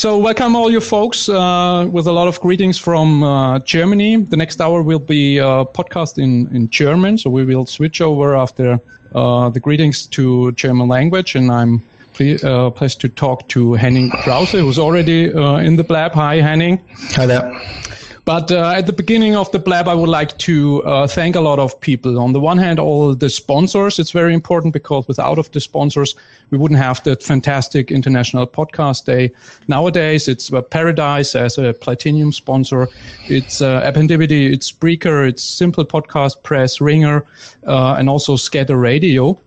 So, welcome all you folks uh, with a lot of greetings from uh, Germany. The next hour will be a podcast in, in German, so we will switch over after uh, the greetings to German language, and I'm ple- uh, pleased to talk to Henning Krause, who's already uh, in the blab. Hi, Henning. Hi there. But uh, at the beginning of the blab, I would like to uh, thank a lot of people. On the one hand, all the sponsors. It's very important because without of the sponsors, we wouldn't have that fantastic international podcast day. Nowadays, it's uh, Paradise as a platinum sponsor. It's uh, Appendivity, it's Spreaker, it's Simple Podcast Press, Ringer, uh, and also Scatter Radio.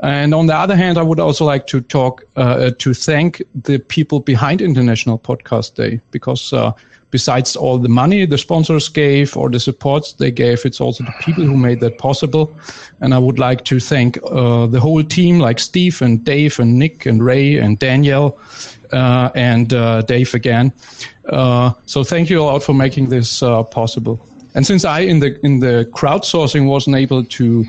And on the other hand, I would also like to talk uh, to thank the people behind International Podcast Day because uh, besides all the money the sponsors gave or the supports they gave, it's also the people who made that possible. And I would like to thank uh, the whole team, like Steve and Dave and Nick and Ray and Danielle uh, and uh, Dave again. Uh, so thank you a lot for making this uh, possible. And since I in the in the crowdsourcing wasn't able to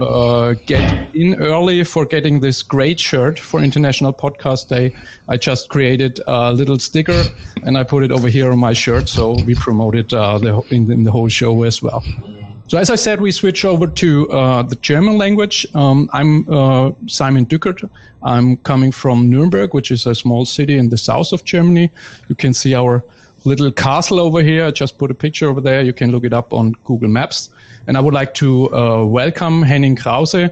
uh, get in early for getting this great shirt for International Podcast Day, I just created a little sticker and I put it over here on my shirt. So we promoted uh, the in, in the whole show as well. So as I said, we switch over to uh, the German language. Um, I'm uh, Simon Dückert. I'm coming from Nuremberg, which is a small city in the south of Germany. You can see our little castle over here. I just put a picture over there. You can look it up on Google Maps. And I would like to uh, welcome Henning Krause.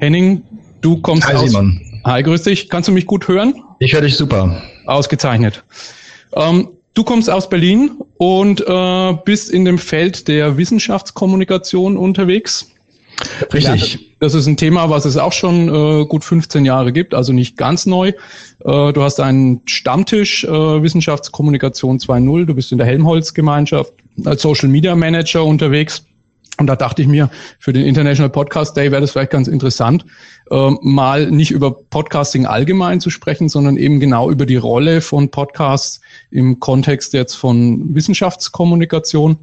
Henning, du kommst Hi, aus... Simon. Hi, grüß dich. Kannst du mich gut hören? Ich höre dich super. Ausgezeichnet. Ähm, du kommst aus Berlin und äh, bist in dem Feld der Wissenschaftskommunikation unterwegs. Richtig. Das ist ein Thema, was es auch schon äh, gut 15 Jahre gibt, also nicht ganz neu. Äh, du hast einen Stammtisch äh, Wissenschaftskommunikation 2.0. Du bist in der Helmholtz-Gemeinschaft als Social Media Manager unterwegs. Und da dachte ich mir, für den International Podcast Day wäre das vielleicht ganz interessant, äh, mal nicht über Podcasting allgemein zu sprechen, sondern eben genau über die Rolle von Podcasts im Kontext jetzt von Wissenschaftskommunikation.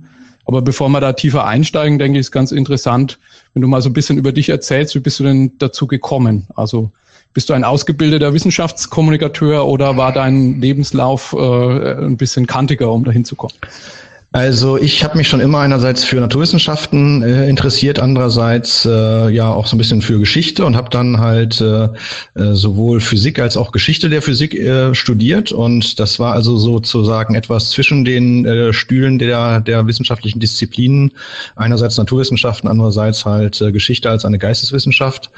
Aber bevor wir da tiefer einsteigen, denke ich, ist ganz interessant, wenn du mal so ein bisschen über dich erzählst, wie bist du denn dazu gekommen? Also bist du ein ausgebildeter Wissenschaftskommunikateur oder war dein Lebenslauf äh, ein bisschen kantiger, um dahin zu kommen? Also ich habe mich schon immer einerseits für Naturwissenschaften äh, interessiert, andererseits äh, ja auch so ein bisschen für Geschichte und habe dann halt äh, äh, sowohl Physik als auch Geschichte der Physik äh, studiert und das war also sozusagen etwas zwischen den äh, Stühlen der der wissenschaftlichen Disziplinen, einerseits Naturwissenschaften, andererseits halt Geschichte als eine Geisteswissenschaft.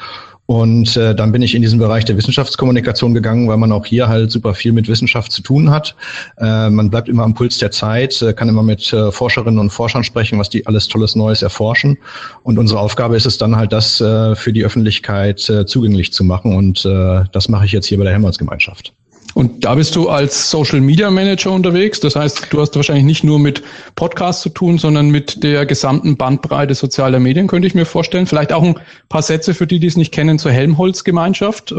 Und äh, dann bin ich in diesen Bereich der Wissenschaftskommunikation gegangen, weil man auch hier halt super viel mit Wissenschaft zu tun hat. Äh, man bleibt immer am Puls der Zeit, äh, kann immer mit äh, Forscherinnen und Forschern sprechen, was die alles Tolles Neues erforschen. Und unsere Aufgabe ist es dann halt, das äh, für die Öffentlichkeit äh, zugänglich zu machen. Und äh, das mache ich jetzt hier bei der Helmholtz-Gemeinschaft. Und da bist du als Social Media Manager unterwegs. Das heißt, du hast wahrscheinlich nicht nur mit Podcasts zu tun, sondern mit der gesamten Bandbreite sozialer Medien, könnte ich mir vorstellen. Vielleicht auch ein paar Sätze für die, die es nicht kennen, zur Helmholtz-Gemeinschaft.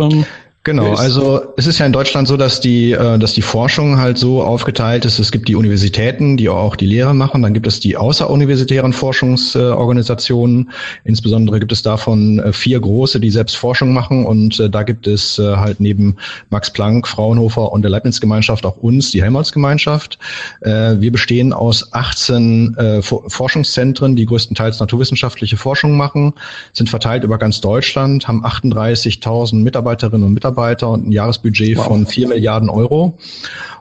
Genau, also es ist ja in Deutschland so, dass die, äh, dass die Forschung halt so aufgeteilt ist. Es gibt die Universitäten, die auch die Lehre machen. Dann gibt es die außeruniversitären Forschungsorganisationen. Insbesondere gibt es davon äh, vier große, die selbst Forschung machen. Und äh, da gibt es halt neben Max Planck, Fraunhofer und der Leibniz-Gemeinschaft auch uns, die Helmholtz-Gemeinschaft. Wir bestehen aus 18 Forschungszentren, die größtenteils naturwissenschaftliche Forschung machen, sind verteilt über ganz Deutschland, haben 38.000 Mitarbeiterinnen und Mitarbeiter Mitarbeiter und ein Jahresbudget wow. von vier Milliarden Euro.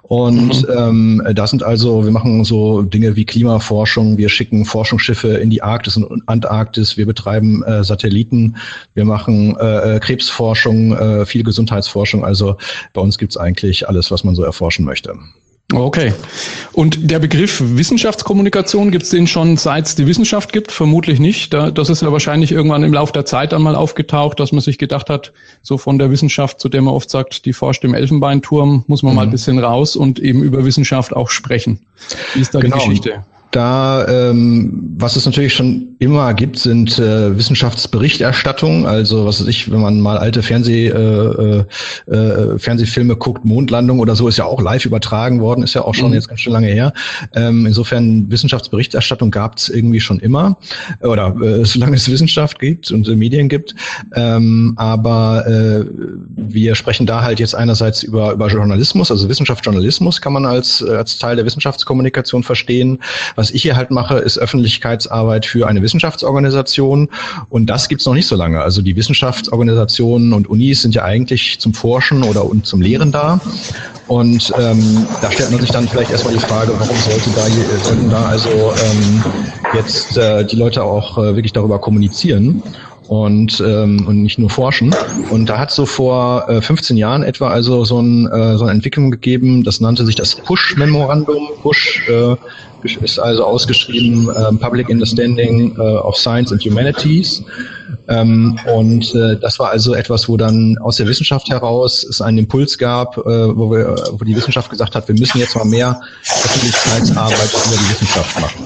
Und mhm. ähm, das sind also, wir machen so Dinge wie Klimaforschung, wir schicken Forschungsschiffe in die Arktis und Antarktis, wir betreiben äh, Satelliten, wir machen äh, Krebsforschung, äh, viel Gesundheitsforschung. Also bei uns gibt's eigentlich alles, was man so erforschen möchte. Okay. Und der Begriff Wissenschaftskommunikation, gibt es den schon seit es die Wissenschaft gibt? Vermutlich nicht. Das ist ja wahrscheinlich irgendwann im Laufe der Zeit einmal aufgetaucht, dass man sich gedacht hat, so von der Wissenschaft, zu der man oft sagt, die forscht im Elfenbeinturm, muss man mhm. mal ein bisschen raus und eben über Wissenschaft auch sprechen. Wie ist da genau. die Geschichte? Da, ähm, was es natürlich schon immer gibt, sind äh, Wissenschaftsberichterstattungen. Also was weiß ich, wenn man mal alte Fernseh, äh, äh, äh, Fernsehfilme guckt, Mondlandung oder so, ist ja auch live übertragen worden, ist ja auch schon mhm. jetzt ganz schön lange her. Ähm, insofern Wissenschaftsberichterstattung gab es irgendwie schon immer oder äh, solange es Wissenschaft gibt und äh, Medien gibt. Ähm, aber äh, wir sprechen da halt jetzt einerseits über, über Journalismus, also Wissenschaftsjournalismus kann man als, als Teil der Wissenschaftskommunikation verstehen. Was ich hier halt mache, ist Öffentlichkeitsarbeit für eine Wissenschaftsorganisation und das gibt's noch nicht so lange. Also die Wissenschaftsorganisationen und Unis sind ja eigentlich zum Forschen oder und zum Lehren da. Und ähm, da stellt man sich dann vielleicht erstmal die Frage, warum sollte da, sollten da also ähm, jetzt äh, die Leute auch äh, wirklich darüber kommunizieren und, ähm, und nicht nur forschen. Und da hat so vor äh, 15 Jahren etwa also so, ein, äh, so eine Entwicklung gegeben, das nannte sich das Push-Memorandum. Push, äh, ist also ausgeschrieben äh, Public Understanding äh, of Science and Humanities. Ähm, und äh, das war also etwas, wo dann aus der Wissenschaft heraus es einen Impuls gab, äh, wo, wir, wo die Wissenschaft gesagt hat, wir müssen jetzt mal mehr Öffentlichkeitsarbeit über die Wissenschaft machen.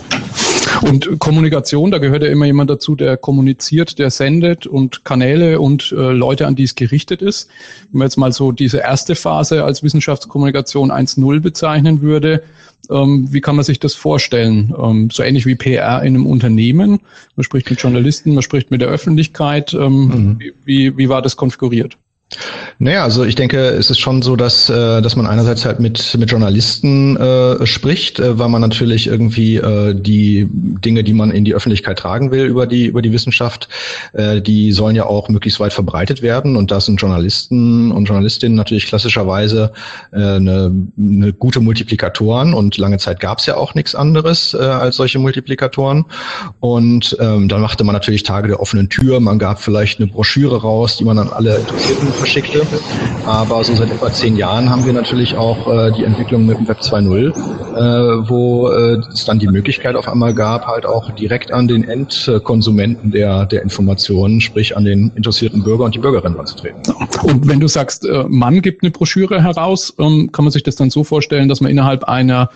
Und Kommunikation, da gehört ja immer jemand dazu, der kommuniziert, der sendet und Kanäle und äh, Leute, an die es gerichtet ist. Wenn man jetzt mal so diese erste Phase als Wissenschaftskommunikation 1.0 bezeichnen würde, ähm, wie kann man sich das vorstellen? Ähm, so ähnlich wie PR in einem Unternehmen. Man spricht mit Journalisten, man spricht mit der Öffentlichkeit. Ähm, mhm. wie, wie war das konfiguriert? Naja, also ich denke, es ist schon so, dass, äh, dass man einerseits halt mit, mit Journalisten äh, spricht, äh, weil man natürlich irgendwie äh, die Dinge, die man in die Öffentlichkeit tragen will über die, über die Wissenschaft, äh, die sollen ja auch möglichst weit verbreitet werden. Und da sind Journalisten und Journalistinnen natürlich klassischerweise äh, eine, eine gute Multiplikatoren. Und lange Zeit gab es ja auch nichts anderes äh, als solche Multiplikatoren. Und ähm, dann machte man natürlich Tage der offenen Tür. Man gab vielleicht eine Broschüre raus, die man an alle Interessierten verschickte. Aber so seit etwa zehn Jahren haben wir natürlich auch äh, die Entwicklung mit dem Web 2.0, äh, wo äh, es dann die Möglichkeit auf einmal gab, halt auch direkt an den Endkonsumenten der, der Informationen, sprich an den interessierten Bürger und die Bürgerinnen anzutreten. Und wenn du sagst, äh, man gibt eine Broschüre heraus, ähm, kann man sich das dann so vorstellen, dass man innerhalb einer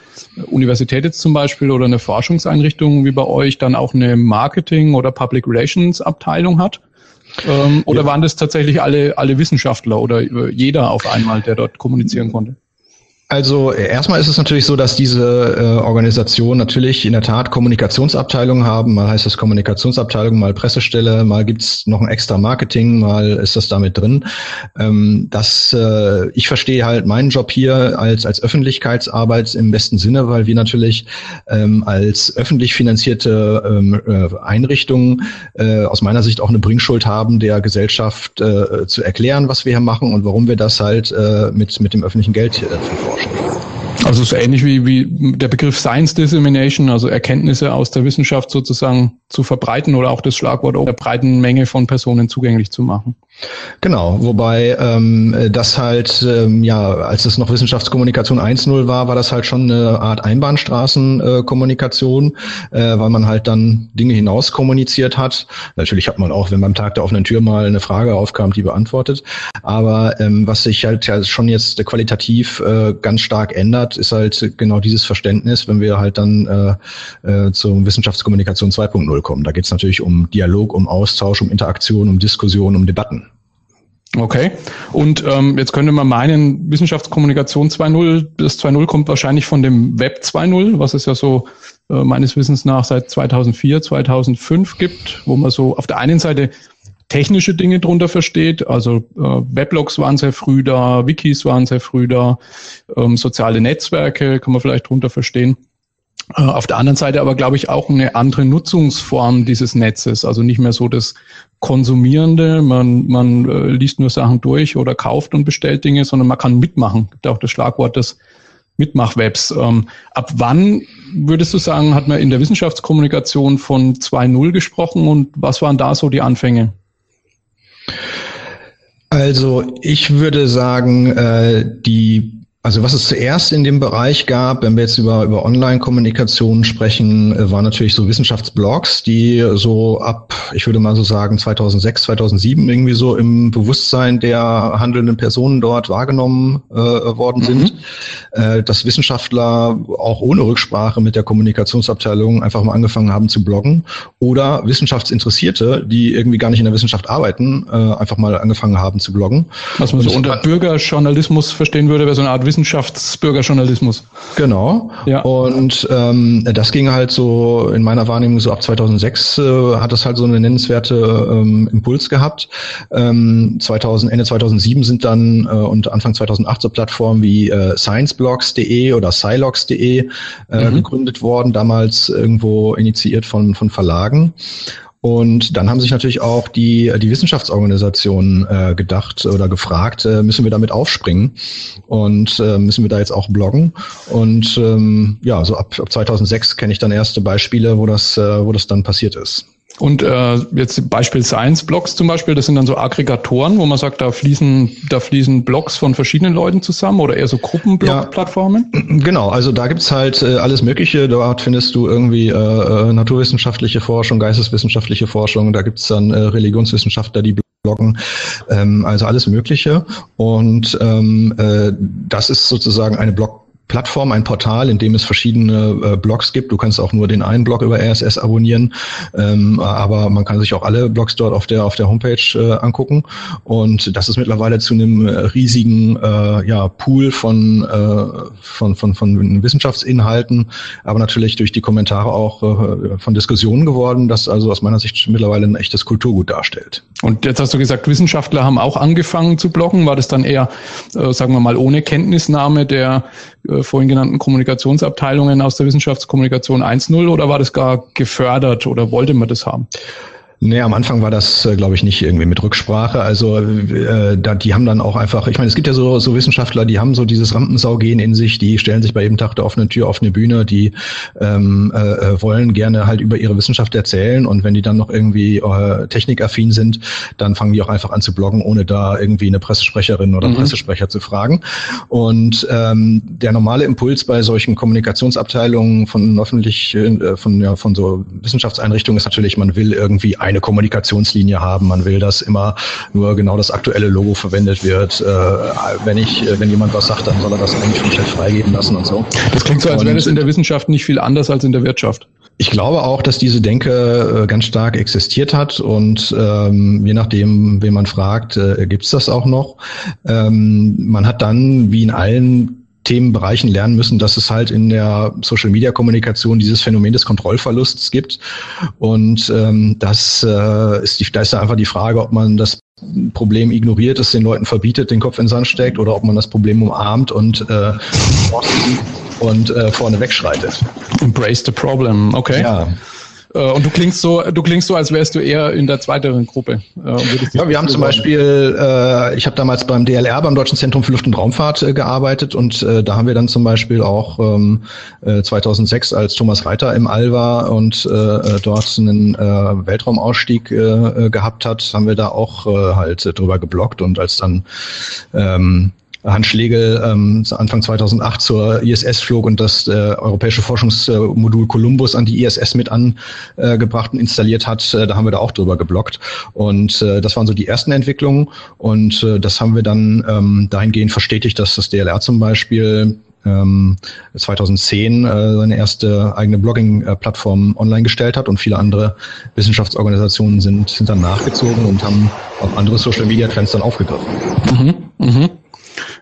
Universität jetzt zum Beispiel oder eine Forschungseinrichtung wie bei euch dann auch eine Marketing- oder Public Relations Abteilung hat? Ähm, oder ja. waren das tatsächlich alle, alle Wissenschaftler oder jeder auf einmal, der dort kommunizieren konnte? Also erstmal ist es natürlich so, dass diese äh, Organisationen natürlich in der Tat Kommunikationsabteilungen haben. Mal heißt es Kommunikationsabteilung, mal Pressestelle, mal gibt's noch ein extra Marketing, mal ist das damit drin. Ähm, das, äh, ich verstehe halt meinen Job hier als, als Öffentlichkeitsarbeit im besten Sinne, weil wir natürlich ähm, als öffentlich finanzierte ähm, äh, Einrichtungen äh, aus meiner Sicht auch eine Bringschuld haben, der Gesellschaft äh, zu erklären, was wir hier machen und warum wir das halt äh, mit, mit dem öffentlichen Geld äh, verfolgen. Also so ähnlich wie, wie der Begriff Science Dissemination, also Erkenntnisse aus der Wissenschaft sozusagen zu verbreiten oder auch das Schlagwort der breiten Menge von Personen zugänglich zu machen. Genau, wobei ähm, das halt, ähm, ja, als es noch Wissenschaftskommunikation 1.0 war, war das halt schon eine Art Einbahnstraßenkommunikation, äh, äh, weil man halt dann Dinge hinaus kommuniziert hat. Natürlich hat man auch, wenn beim Tag der offenen Tür mal eine Frage aufkam, die beantwortet. Aber ähm, was sich halt ja schon jetzt qualitativ äh, ganz stark ändert, ist halt genau dieses Verständnis, wenn wir halt dann äh, äh, zur Wissenschaftskommunikation 2.0 kommen. Da geht es natürlich um Dialog, um Austausch, um Interaktion, um Diskussion, um Debatten. Okay. Und ähm, jetzt könnte man meinen, Wissenschaftskommunikation 2.0, das 2.0 kommt wahrscheinlich von dem Web 2.0, was es ja so äh, meines Wissens nach seit 2004, 2005 gibt, wo man so auf der einen Seite technische Dinge drunter versteht. Also äh, Weblogs waren sehr früh da, Wikis waren sehr früh da, ähm, soziale Netzwerke kann man vielleicht drunter verstehen. Äh, auf der anderen Seite aber, glaube ich, auch eine andere Nutzungsform dieses Netzes. Also nicht mehr so das Konsumierende, man, man äh, liest nur Sachen durch oder kauft und bestellt Dinge, sondern man kann mitmachen. Gibt auch das Schlagwort des Mitmachwebs. Ähm, ab wann würdest du sagen, hat man in der Wissenschaftskommunikation von 2.0 gesprochen und was waren da so die Anfänge? Also ich würde sagen, äh, die Also was es zuerst in dem Bereich gab, wenn wir jetzt über, über Online-Kommunikation sprechen, äh, waren natürlich so Wissenschaftsblogs, die so ab, ich würde mal so sagen, 2006, 2007 irgendwie so im Bewusstsein der handelnden Personen dort wahrgenommen äh, worden sind. Mhm. Äh, dass Wissenschaftler auch ohne Rücksprache mit der Kommunikationsabteilung einfach mal angefangen haben zu bloggen oder Wissenschaftsinteressierte, die irgendwie gar nicht in der Wissenschaft arbeiten, äh, einfach mal angefangen haben zu bloggen. Was man so unter Bürgerjournalismus verstehen würde, wäre so eine Art Wissenschaftsbürgerjournalismus. Genau. Ja. Und ähm, das ging halt so in meiner Wahrnehmung so ab 2006 äh, hat das halt so eine nennenswerte ähm, Impuls gehabt. Ähm, 2000, Ende 2007 sind dann äh, und Anfang 2008 so Plattformen wie äh, scienceblogs.de oder scilogs.de äh, mhm. gegründet worden, damals irgendwo initiiert von, von Verlagen. Und dann haben sich natürlich auch die, die Wissenschaftsorganisationen äh, gedacht oder gefragt, äh, müssen wir damit aufspringen und äh, müssen wir da jetzt auch bloggen? Und ähm, ja, so ab, ab 2006 kenne ich dann erste Beispiele, wo das, äh, wo das dann passiert ist. Und äh, jetzt Beispiel Science Blogs zum Beispiel, das sind dann so Aggregatoren, wo man sagt, da fließen, da fließen Blogs von verschiedenen Leuten zusammen oder eher so Gruppenblog-Plattformen? Ja, genau, also da gibt's halt äh, alles Mögliche. Dort findest du irgendwie äh, äh, naturwissenschaftliche Forschung, geisteswissenschaftliche Forschung, da gibt's dann äh, Religionswissenschaftler, die bloggen, ähm, also alles Mögliche. Und ähm, äh, das ist sozusagen eine Blog Plattform, ein Portal, in dem es verschiedene äh, Blogs gibt. Du kannst auch nur den einen Blog über RSS abonnieren, ähm, aber man kann sich auch alle Blogs dort auf der auf der Homepage äh, angucken. Und das ist mittlerweile zu einem äh, riesigen äh, ja, Pool von, äh, von, von, von Wissenschaftsinhalten, aber natürlich durch die Kommentare auch äh, von Diskussionen geworden, das also aus meiner Sicht mittlerweile ein echtes Kulturgut darstellt. Und jetzt hast du gesagt, Wissenschaftler haben auch angefangen zu bloggen. War das dann eher, äh, sagen wir mal, ohne Kenntnisnahme der äh, vorhin genannten Kommunikationsabteilungen aus der Wissenschaftskommunikation 1.0 oder war das gar gefördert oder wollte man das haben? Nee, am Anfang war das, äh, glaube ich, nicht irgendwie mit Rücksprache. Also äh, da, die haben dann auch einfach, ich meine, es gibt ja so, so Wissenschaftler, die haben so dieses Rampensaugen in sich, die stellen sich bei jedem Tag der offenen Tür auf eine Bühne, die ähm, äh, äh, wollen gerne halt über ihre Wissenschaft erzählen und wenn die dann noch irgendwie äh, technikaffin sind, dann fangen die auch einfach an zu bloggen, ohne da irgendwie eine Pressesprecherin oder mhm. Pressesprecher zu fragen. Und ähm, der normale Impuls bei solchen Kommunikationsabteilungen von öffentlich, äh, von, ja, von so Wissenschaftseinrichtungen ist natürlich, man will irgendwie eine Kommunikationslinie haben. Man will, dass immer nur genau das aktuelle Logo verwendet wird. Äh, wenn ich, äh, wenn jemand was sagt, dann soll er das eigentlich vom Chef freigeben lassen und so. Das klingt so, als wäre das in der Wissenschaft nicht viel anders als in der Wirtschaft. Ich glaube auch, dass diese Denke äh, ganz stark existiert hat und ähm, je nachdem, wen man fragt, äh, gibt es das auch noch. Ähm, man hat dann, wie in allen Themenbereichen lernen müssen, dass es halt in der Social-Media-Kommunikation dieses Phänomen des Kontrollverlusts gibt. Und ähm, das äh, ist die, da ist einfach die Frage, ob man das Problem ignoriert, es den Leuten verbietet, den Kopf in den Sand steckt, oder ob man das Problem umarmt und äh, und äh, vorne wegschreitet. Embrace the problem, okay. Ja. Äh, und du klingst so, du klingst so, als wärst du eher in der zweiteren Gruppe. Äh, ja, wir haben zum Beispiel, äh, ich habe damals beim DLR, beim Deutschen Zentrum für Luft- und Raumfahrt, äh, gearbeitet und äh, da haben wir dann zum Beispiel auch ähm, 2006, äh, als Thomas Reiter im All war und dort einen Weltraumausstieg gehabt hat, haben wir da auch halt drüber geblockt und als dann ähm, Hans Schlegel ähm, Anfang 2008 zur ISS flog und das äh, europäische Forschungsmodul Columbus an die ISS mit angebracht und installiert hat, äh, da haben wir da auch drüber geblockt. Und äh, das waren so die ersten Entwicklungen und äh, das haben wir dann ähm, dahingehend verstetigt, dass das DLR zum Beispiel ähm, 2010 äh, seine erste eigene Blogging-Plattform online gestellt hat und viele andere Wissenschaftsorganisationen sind, sind dann nachgezogen und haben auch andere Social-Media-Trends dann aufgegriffen. Mhm, mh.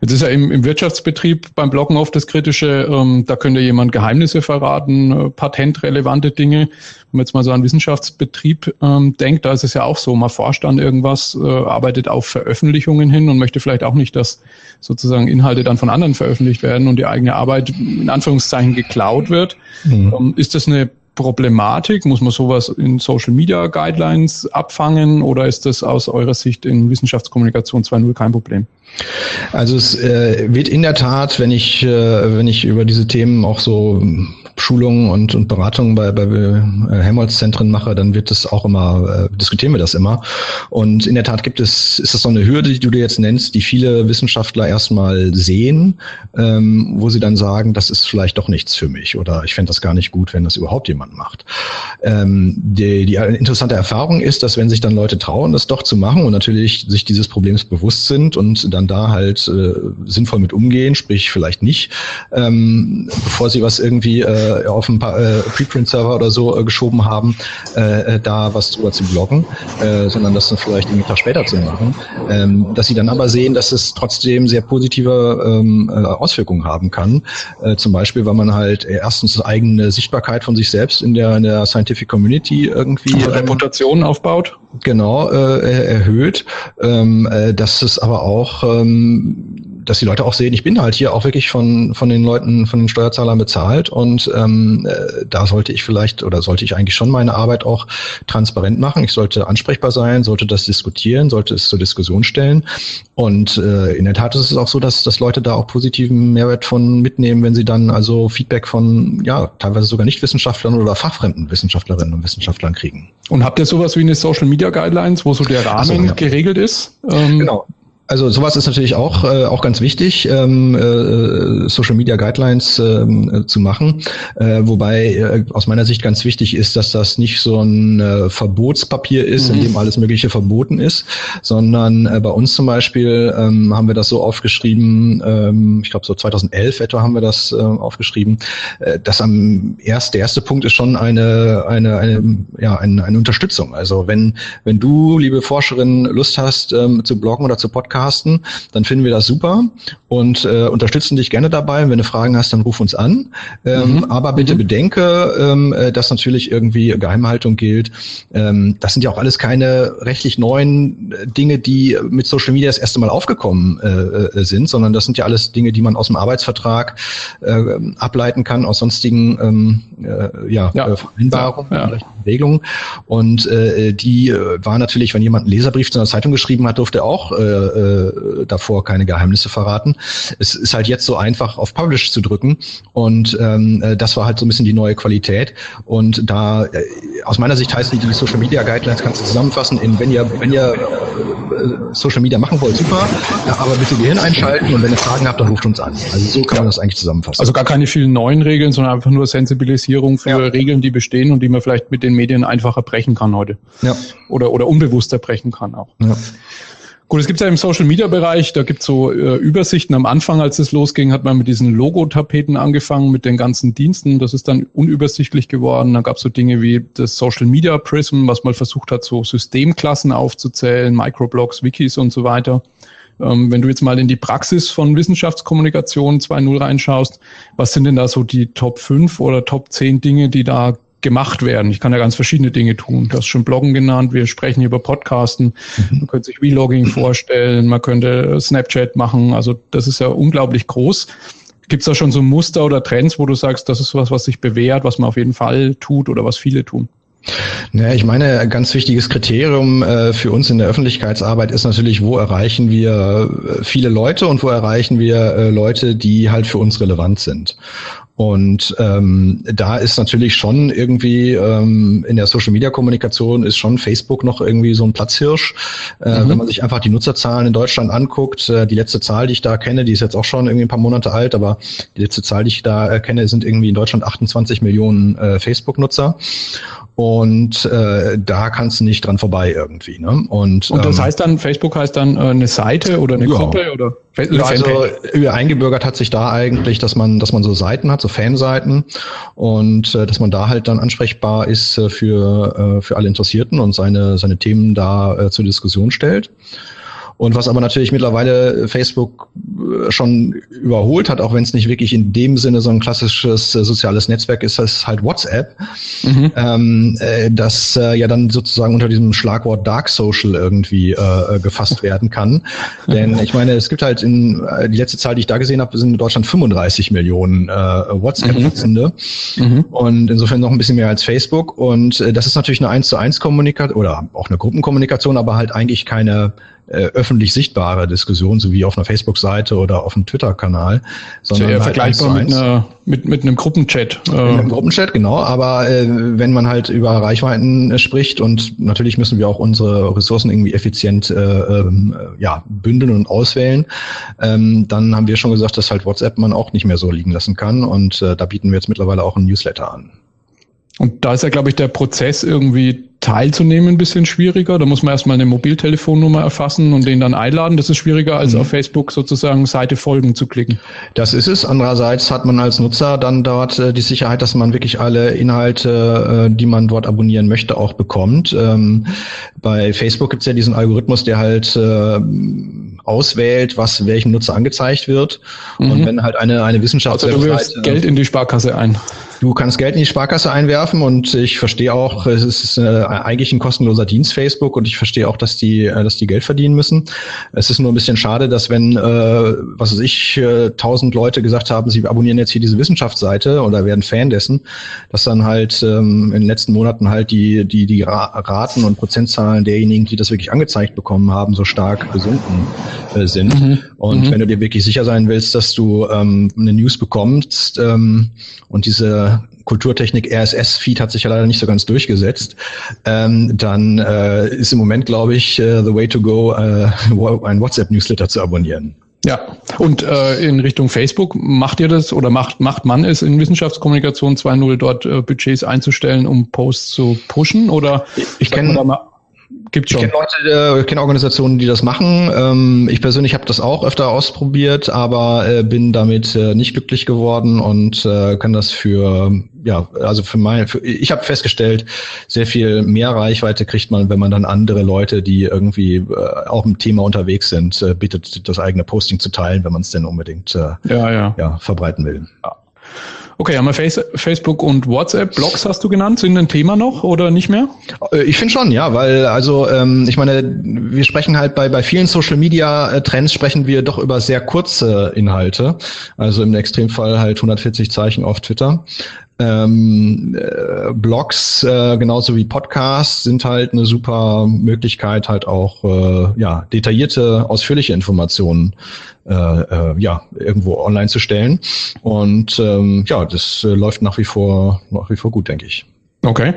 Jetzt ist ja im, im Wirtschaftsbetrieb beim Bloggen oft das Kritische, ähm, da könnte jemand Geheimnisse verraten, äh, patentrelevante Dinge. Wenn man jetzt mal so an Wissenschaftsbetrieb ähm, denkt, da ist es ja auch so, man forscht an irgendwas, äh, arbeitet auf Veröffentlichungen hin und möchte vielleicht auch nicht, dass sozusagen Inhalte dann von anderen veröffentlicht werden und die eigene Arbeit in Anführungszeichen geklaut wird. Mhm. Ähm, ist das eine Problematik? Muss man sowas in Social Media Guidelines abfangen oder ist das aus eurer Sicht in Wissenschaftskommunikation 2.0 kein Problem? Also es äh, wird in der Tat, wenn ich, äh, wenn ich über diese Themen auch so Schulungen und, und Beratungen bei, bei äh, Helmholtz-Zentren mache, dann wird das auch immer, äh, diskutieren wir das immer. Und in der Tat gibt es, ist das so eine Hürde, die du dir jetzt nennst, die viele Wissenschaftler erstmal sehen, ähm, wo sie dann sagen, das ist vielleicht doch nichts für mich oder ich fände das gar nicht gut, wenn das überhaupt jemand macht. Ähm, die, die interessante Erfahrung ist, dass wenn sich dann Leute trauen, das doch zu machen und natürlich sich dieses Problems bewusst sind und dann da halt äh, sinnvoll mit umgehen, sprich vielleicht nicht, ähm, bevor sie was irgendwie äh, auf ein paar äh, Preprint-Server oder so äh, geschoben haben, äh, äh, da was drüber zu bloggen, äh, sondern das dann vielleicht einen Tag später zu machen, ähm, dass sie dann aber sehen, dass es trotzdem sehr positive ähm, äh, Auswirkungen haben kann. Äh, zum Beispiel, weil man halt erstens eigene Sichtbarkeit von sich selbst in der, in der Scientific Community irgendwie also Reputation aufbaut. Genau, äh, erhöht. Ähm, äh, dass es aber auch ähm, dass die Leute auch sehen, ich bin halt hier auch wirklich von, von den Leuten, von den Steuerzahlern bezahlt und ähm, äh, da sollte ich vielleicht oder sollte ich eigentlich schon meine Arbeit auch transparent machen. Ich sollte ansprechbar sein, sollte das diskutieren, sollte es zur Diskussion stellen. Und äh, in der Tat ist es auch so, dass, dass Leute da auch positiven Mehrwert von mitnehmen, wenn sie dann also Feedback von, ja, teilweise sogar Nichtwissenschaftlern oder fachfremden Wissenschaftlerinnen und Wissenschaftlern kriegen. Und habt ihr sowas wie eine Social Media Guidelines, wo so der Rahmen so, ja. geregelt ist? Ähm genau. Also sowas ist natürlich auch, äh, auch ganz wichtig, ähm, äh, Social Media Guidelines ähm, äh, zu machen. Äh, wobei äh, aus meiner Sicht ganz wichtig ist, dass das nicht so ein äh, Verbotspapier ist, mhm. in dem alles Mögliche verboten ist, sondern äh, bei uns zum Beispiel ähm, haben wir das so aufgeschrieben, ähm, ich glaube so 2011 etwa haben wir das äh, aufgeschrieben, äh, dass am erst, der erste Punkt ist schon eine, eine, eine, ja, eine, eine Unterstützung. Also wenn, wenn du, liebe Forscherin, Lust hast ähm, zu bloggen oder zu podcasten, podcasten, dann finden wir das super und äh, unterstützen dich gerne dabei. Und wenn du Fragen hast, dann ruf uns an. Ähm, mhm. Aber bitte mhm. bedenke, ähm, äh, dass natürlich irgendwie Geheimhaltung gilt. Ähm, das sind ja auch alles keine rechtlich neuen äh, Dinge, die mit Social Media das erste Mal aufgekommen äh, äh, sind, sondern das sind ja alles Dinge, die man aus dem Arbeitsvertrag äh, ableiten kann, aus sonstigen ähm, äh, ja, ja. Vereinbarungen, ja. Regelungen. Und äh, die war natürlich, wenn jemand einen Leserbrief zu einer Zeitung geschrieben hat, durfte er auch äh, äh, davor keine Geheimnisse verraten. Es ist halt jetzt so einfach auf Publish zu drücken und ähm, äh, das war halt so ein bisschen die neue Qualität und da äh, aus meiner Sicht heißen die Social Media Guidelines kannst du zusammenfassen in wenn ihr wenn ihr äh, Social Media machen wollt, super, aber bitte Gehirn einschalten und wenn ihr Fragen habt, dann ruft uns an. Also so kann man das eigentlich zusammenfassen. Also gar keine vielen neuen Regeln, sondern einfach nur Sensibilisierung für ja. Regeln, die bestehen und die man vielleicht mit den Medien einfacher brechen kann heute. Ja. Oder, oder unbewusster brechen kann auch. Ja. Gut, es gibt ja im Social Media Bereich, da gibt es so äh, Übersichten. Am Anfang, als es losging, hat man mit diesen Logo-Tapeten angefangen, mit den ganzen Diensten. Das ist dann unübersichtlich geworden. Dann gab es so Dinge wie das Social Media Prism, was mal versucht hat, so Systemklassen aufzuzählen, Microblogs, Wikis und so weiter. Ähm, wenn du jetzt mal in die Praxis von Wissenschaftskommunikation 2.0 reinschaust, was sind denn da so die Top 5 oder Top 10 Dinge, die da gemacht werden. Ich kann ja ganz verschiedene Dinge tun. Du hast schon Bloggen genannt, wir sprechen hier über Podcasten. Mhm. Man könnte sich Vlogging vorstellen, man könnte Snapchat machen. Also das ist ja unglaublich groß. Gibt es da schon so Muster oder Trends, wo du sagst, das ist was, was sich bewährt, was man auf jeden Fall tut oder was viele tun? Naja, ich meine, ein ganz wichtiges Kriterium äh, für uns in der Öffentlichkeitsarbeit ist natürlich, wo erreichen wir äh, viele Leute und wo erreichen wir äh, Leute, die halt für uns relevant sind. Und ähm, da ist natürlich schon irgendwie ähm, in der Social Media Kommunikation ist schon Facebook noch irgendwie so ein Platzhirsch. Äh, mhm. Wenn man sich einfach die Nutzerzahlen in Deutschland anguckt, äh, die letzte Zahl, die ich da kenne, die ist jetzt auch schon irgendwie ein paar Monate alt, aber die letzte Zahl, die ich da äh, kenne, sind irgendwie in Deutschland 28 Millionen äh, Facebook-Nutzer. Und äh, da kannst du nicht dran vorbei irgendwie. Ne? Und, und das ähm, heißt dann, Facebook heißt dann äh, eine Seite oder eine ja. Gruppe oder? Also eingebürgert hat sich da eigentlich, dass man, dass man so Seiten hat, so Fanseiten und äh, dass man da halt dann ansprechbar ist äh, für, äh, für alle Interessierten und seine, seine Themen da äh, zur Diskussion stellt. Und was aber natürlich mittlerweile Facebook äh, schon überholt hat, auch wenn es nicht wirklich in dem Sinne so ein klassisches äh, soziales Netzwerk ist, ist halt WhatsApp, mhm. ähm, äh, das äh, ja dann sozusagen unter diesem Schlagwort Dark Social irgendwie gefasst werden kann. Denn ich meine, es gibt halt in die letzte Zahl, die ich da gesehen habe, sind in Deutschland 35 Millionen WhatsApp-Nutzende mhm. mhm. und insofern noch ein bisschen mehr als Facebook. Und das ist natürlich eine 1 zu 1 Kommunikation oder auch eine Gruppenkommunikation, aber halt eigentlich keine äh, öffentlich sichtbare Diskussion, so wie auf einer Facebook-Seite oder auf einem Twitter-Kanal. Sondern eher halt vergleichbar mit, einer, mit, mit einem Gruppenchat. Mit einem Gruppenchat, genau. Aber äh, wenn man halt über Reichweiten äh, spricht und natürlich müssen wir auch unsere Ressourcen irgendwie effizient äh, äh, ja, bündeln und auswählen, ähm, dann haben wir schon gesagt, dass halt WhatsApp man auch nicht mehr so liegen lassen kann. Und äh, da bieten wir jetzt mittlerweile auch ein Newsletter an. Und da ist ja, glaube ich, der Prozess irgendwie teilzunehmen ein bisschen schwieriger. Da muss man erstmal eine Mobiltelefonnummer erfassen und den dann einladen. Das ist schwieriger, als mhm. auf Facebook sozusagen Seite folgen zu klicken. Das ist es. Andererseits hat man als Nutzer dann dort äh, die Sicherheit, dass man wirklich alle Inhalte, äh, die man dort abonnieren möchte, auch bekommt. Ähm, bei Facebook gibt es ja diesen Algorithmus, der halt äh, auswählt, was welchem Nutzer angezeigt wird. Mhm. Und wenn halt eine, eine Wissenschaftswebseite... Also du Geld in die Sparkasse ein. Du kannst Geld in die Sparkasse einwerfen und ich verstehe auch, es ist äh, eigentlich ein kostenloser Dienst Facebook und ich verstehe auch, dass die, äh, dass die Geld verdienen müssen. Es ist nur ein bisschen schade, dass wenn, äh, was weiß ich, äh, tausend Leute gesagt haben, sie abonnieren jetzt hier diese Wissenschaftsseite oder werden Fan dessen, dass dann halt ähm, in den letzten Monaten halt die, die, die Raten und Prozentzahlen derjenigen, die das wirklich angezeigt bekommen haben, so stark gesunken sind. Mhm. Und mhm. wenn du dir wirklich sicher sein willst, dass du ähm, eine News bekommst ähm, und diese Kulturtechnik RSS-Feed hat sich ja leider nicht so ganz durchgesetzt, ähm, dann äh, ist im Moment, glaube ich, äh, the way to go, äh, ein WhatsApp-Newsletter zu abonnieren. Ja, und äh, in Richtung Facebook macht ihr das oder macht, macht man es in Wissenschaftskommunikation 2.0 dort äh, Budgets einzustellen, um Posts zu pushen? Oder ich, ich kenne Gibt schon. Ich kenne Leute, äh, kenne Organisationen, die das machen. Ähm, ich persönlich habe das auch öfter ausprobiert, aber äh, bin damit äh, nicht glücklich geworden und äh, kann das für ja, also für mein, für, ich habe festgestellt, sehr viel mehr Reichweite kriegt man, wenn man dann andere Leute, die irgendwie äh, auch im Thema unterwegs sind, äh, bittet, das eigene Posting zu teilen, wenn man es denn unbedingt äh, ja, ja. Ja, verbreiten will. Ja. Okay, haben wir Face Facebook und WhatsApp, Blogs hast du genannt, sind ein Thema noch oder nicht mehr? Äh, ich finde schon, ja, weil also ähm, ich meine, wir sprechen halt bei bei vielen Social Media äh, Trends sprechen wir doch über sehr kurze Inhalte, also im Extremfall halt 140 Zeichen auf Twitter. Ähm, äh, Blogs äh, genauso wie Podcasts sind halt eine super Möglichkeit, halt auch äh, ja detaillierte, ausführliche Informationen äh, äh, ja irgendwo online zu stellen. Und ähm, ja, das äh, läuft nach wie vor nach wie vor gut, denke ich. Okay.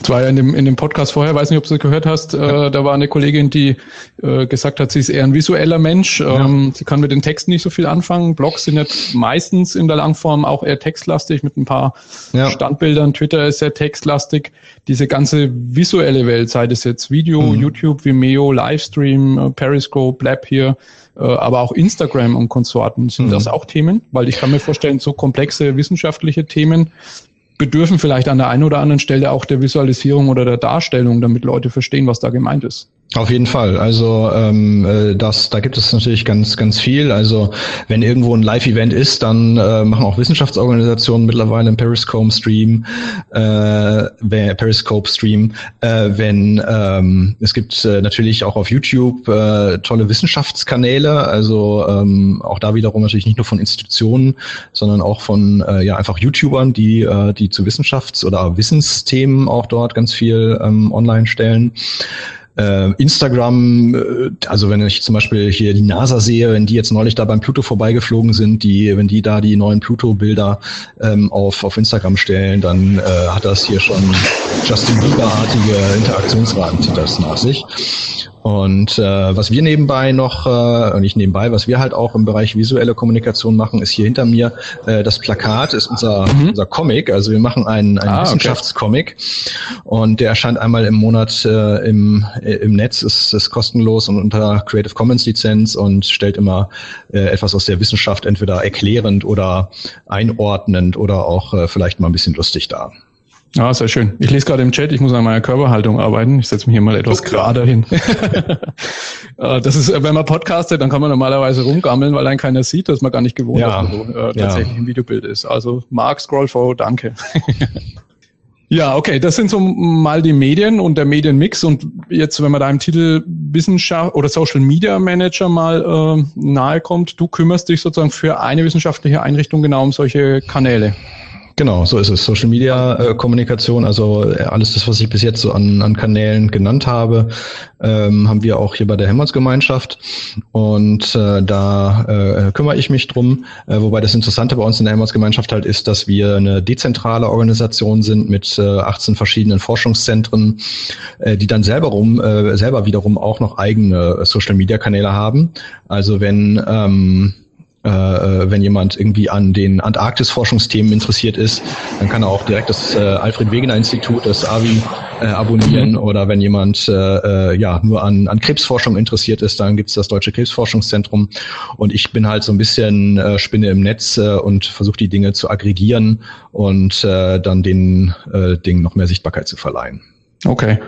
Das war ja in dem, in dem Podcast vorher, weiß nicht, ob du es gehört hast, ja. äh, da war eine Kollegin, die äh, gesagt hat, sie ist eher ein visueller Mensch. Ähm, ja. Sie kann mit den Texten nicht so viel anfangen. Blogs sind ja meistens in der Langform auch eher textlastig mit ein paar ja. Standbildern. Twitter ist sehr textlastig. Diese ganze visuelle Welt, sei das jetzt Video, mhm. YouTube, Vimeo, Livestream, äh, Periscope, Lab hier, äh, aber auch Instagram und Konsorten, sind mhm. das auch Themen? Weil ich kann mir vorstellen, so komplexe wissenschaftliche Themen bedürfen vielleicht an der einen oder anderen Stelle auch der Visualisierung oder der Darstellung, damit Leute verstehen, was da gemeint ist. Auf jeden Fall. Also ähm, äh, das, da gibt es natürlich ganz, ganz viel. Also wenn irgendwo ein Live-Event ist, dann äh, machen auch Wissenschaftsorganisationen mittlerweile einen Periscope-Stream, äh, Periscope-Stream. Äh, wenn ähm, es gibt äh, natürlich auch auf YouTube äh, tolle Wissenschaftskanäle. Also ähm, auch da wiederum natürlich nicht nur von Institutionen, sondern auch von äh, ja einfach YouTubern, die äh, die zu Wissenschafts- oder Wissensthemen auch dort ganz viel ähm, online stellen. Äh, Instagram, äh, also wenn ich zum Beispiel hier die NASA sehe, wenn die jetzt neulich da beim Pluto vorbeigeflogen sind, die, wenn die da die neuen Pluto-Bilder ähm, auf, auf Instagram stellen, dann äh, hat das hier schon Justin Bieber-artige Interaktionsraten zieht das nach sich. Und äh, was wir nebenbei noch, äh, nicht nebenbei, was wir halt auch im Bereich visuelle Kommunikation machen, ist hier hinter mir äh, das Plakat, ist unser, mhm. unser Comic. Also wir machen einen, einen ah, Wissenschaftscomic okay. und der erscheint einmal im Monat äh, im, äh, im Netz, ist, ist kostenlos und unter Creative Commons Lizenz und stellt immer äh, etwas aus der Wissenschaft entweder erklärend oder einordnend oder auch äh, vielleicht mal ein bisschen lustig dar. Ja, sehr schön. Ich lese gerade im Chat, ich muss an meiner Körperhaltung arbeiten. Ich setze mich hier mal etwas okay. gerader hin. Äh, das ist, wenn man podcastet, dann kann man normalerweise rumgammeln, weil einen keiner sieht, dass man gar nicht gewohnt, ja. dass man so, äh, tatsächlich ja. im Videobild ist. Also Mark Scrollfo, danke. ja, okay, das sind so mal die Medien und der Medienmix. Und jetzt, wenn man deinem Titel Wissenschaft oder Social Media Manager mal äh, nahe kommt, du kümmerst dich sozusagen für eine wissenschaftliche Einrichtung genau um solche Kanäle. Genau, so ist es. Social Media äh, Kommunikation, also äh, alles das, was ich bis jetzt so an, an Kanälen genannt habe, ähm, haben wir auch hier bei der Helmholtz-Gemeinschaft. Und äh, da äh, kümmere ich mich drum. Äh, wobei das Interessante bei uns in der Helmholtz-Gemeinschaft halt ist, dass wir eine dezentrale Organisation sind mit äh, 18 verschiedenen Forschungszentren, äh, die dann selber rum, äh, selber wiederum auch noch eigene Social Media Kanäle haben. Also wenn ähm, äh, äh, wenn jemand irgendwie an den Antarktis-Forschungsthemen interessiert ist, dann kann er auch direkt das äh, Alfred Wegener Institut, das AVI, äh, abonnieren. Mhm. Oder wenn jemand äh, äh, ja nur an, an Krebsforschung interessiert ist, dann gibt's das Deutsche Krebsforschungszentrum. Und ich bin halt so ein bisschen äh, Spinne im Netz äh, und versuche die Dinge zu aggregieren und äh, dann den äh, Dingen noch mehr Sichtbarkeit zu verleihen. Okay.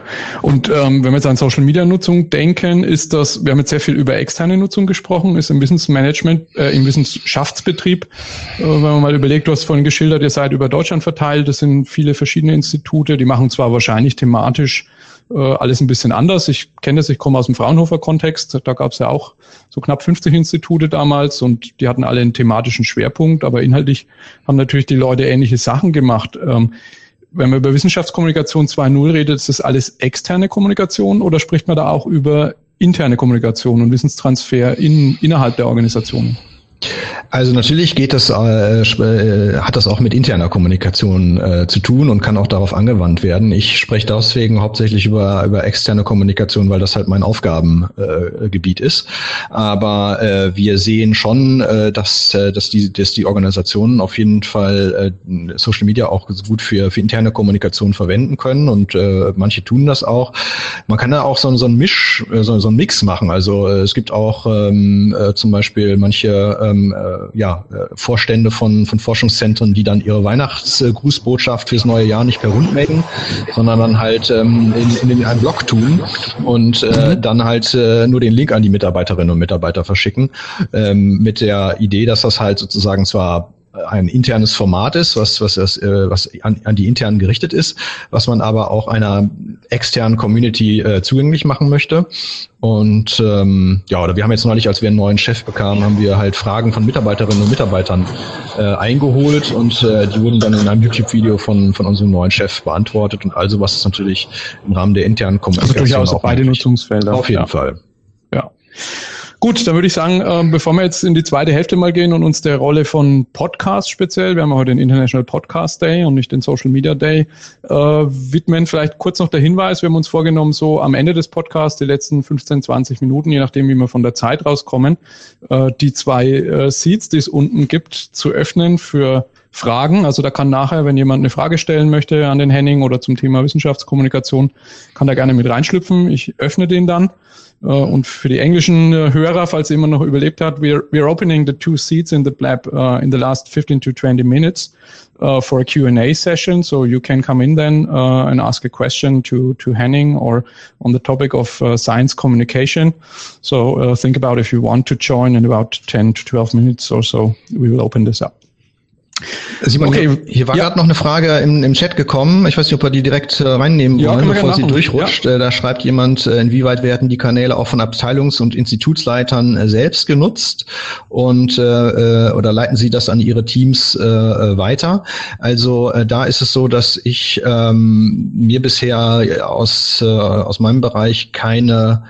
Und ähm, wenn wir jetzt an Social Media Nutzung denken, ist das, wir haben jetzt sehr viel über externe Nutzung gesprochen, ist im Wissensmanagement, äh, im Wissenschaftsbetrieb, äh, wenn man mal überlegt, du hast vorhin geschildert, ihr seid über Deutschland verteilt, das sind viele verschiedene Institute, die machen zwar wahrscheinlich thematisch äh, alles ein bisschen anders. Ich kenne das, ich komme aus dem Fraunhofer-Kontext, da gab es ja auch so knapp 50 Institute damals und die hatten alle einen thematischen Schwerpunkt, aber inhaltlich haben natürlich die Leute ähnliche Sachen gemacht. Ähm, wenn man über Wissenschaftskommunikation 2.0 redet, ist das alles externe Kommunikation oder spricht man da auch über interne Kommunikation und Wissenstransfer in, innerhalb der Organisation? Also natürlich geht das, äh, äh, hat das auch mit interner Kommunikation äh, zu tun und kann auch darauf angewandt werden. Ich spreche deswegen hauptsächlich über, über externe Kommunikation, weil das halt mein Aufgabengebiet äh, ist. Aber äh, wir sehen schon, äh, dass, äh, dass, die, dass die Organisationen auf jeden Fall äh, Social Media auch gut für, für interne Kommunikation verwenden können und äh, manche tun das auch. Man kann da auch so, so ein Misch, äh, so, so ein Mix machen. Also äh, es gibt auch ähm, äh, zum Beispiel manche ähm, äh, ja, äh, Vorstände von, von Forschungszentren, die dann ihre Weihnachtsgrußbotschaft fürs neue Jahr nicht per Rundmail, sondern dann halt ähm, in, in einem Blog tun und äh, mhm. dann halt äh, nur den Link an die Mitarbeiterinnen und Mitarbeiter verschicken, ähm, mit der Idee, dass das halt sozusagen zwar ein internes Format ist, was, was, das, äh, was an, an die internen gerichtet ist, was man aber auch einer externen Community äh, zugänglich machen möchte. Und ähm, ja, oder wir haben jetzt neulich, als wir einen neuen Chef bekamen, haben wir halt Fragen von Mitarbeiterinnen und Mitarbeitern äh, eingeholt und äh, die wurden dann in einem YouTube-Video von, von unserem neuen Chef beantwortet und also was ist natürlich im Rahmen der internen Kommunikation. Also durchaus auch beide Nutzungsfelder. Auf jeden ja. Fall. Ja. Gut, dann würde ich sagen, äh, bevor wir jetzt in die zweite Hälfte mal gehen und uns der Rolle von Podcast speziell, wir haben heute den International Podcast Day und nicht den Social Media Day, äh, widmen, vielleicht kurz noch der Hinweis, wir haben uns vorgenommen, so am Ende des Podcasts, die letzten 15, 20 Minuten, je nachdem, wie wir von der Zeit rauskommen, äh, die zwei äh, Seats, die es unten gibt, zu öffnen für Fragen. Also da kann nachher, wenn jemand eine Frage stellen möchte an den Henning oder zum Thema Wissenschaftskommunikation, kann da gerne mit reinschlüpfen. Ich öffne den dann. Äh, und für die englischen äh, Hörer, falls jemand noch überlebt hat, we're, we're opening the two seats in the lab uh, in the last 15 to 20 minutes uh, for a Q&A session. So you can come in then uh, and ask a question to, to Henning or on the topic of uh, science communication. So uh, think about if you want to join in about 10 to 12 minutes or so, we will open this up. Simon, okay. hier war ja. gerade noch eine Frage im, im Chat gekommen. Ich weiß nicht, ob wir die direkt äh, reinnehmen ja, wollen, bevor sie durchrutscht. Ja. Äh, da schreibt jemand, äh, inwieweit werden die Kanäle auch von Abteilungs- und Institutsleitern äh, selbst genutzt und äh, äh, oder leiten sie das an ihre Teams äh, weiter? Also äh, da ist es so, dass ich ähm, mir bisher aus, äh, aus meinem Bereich keine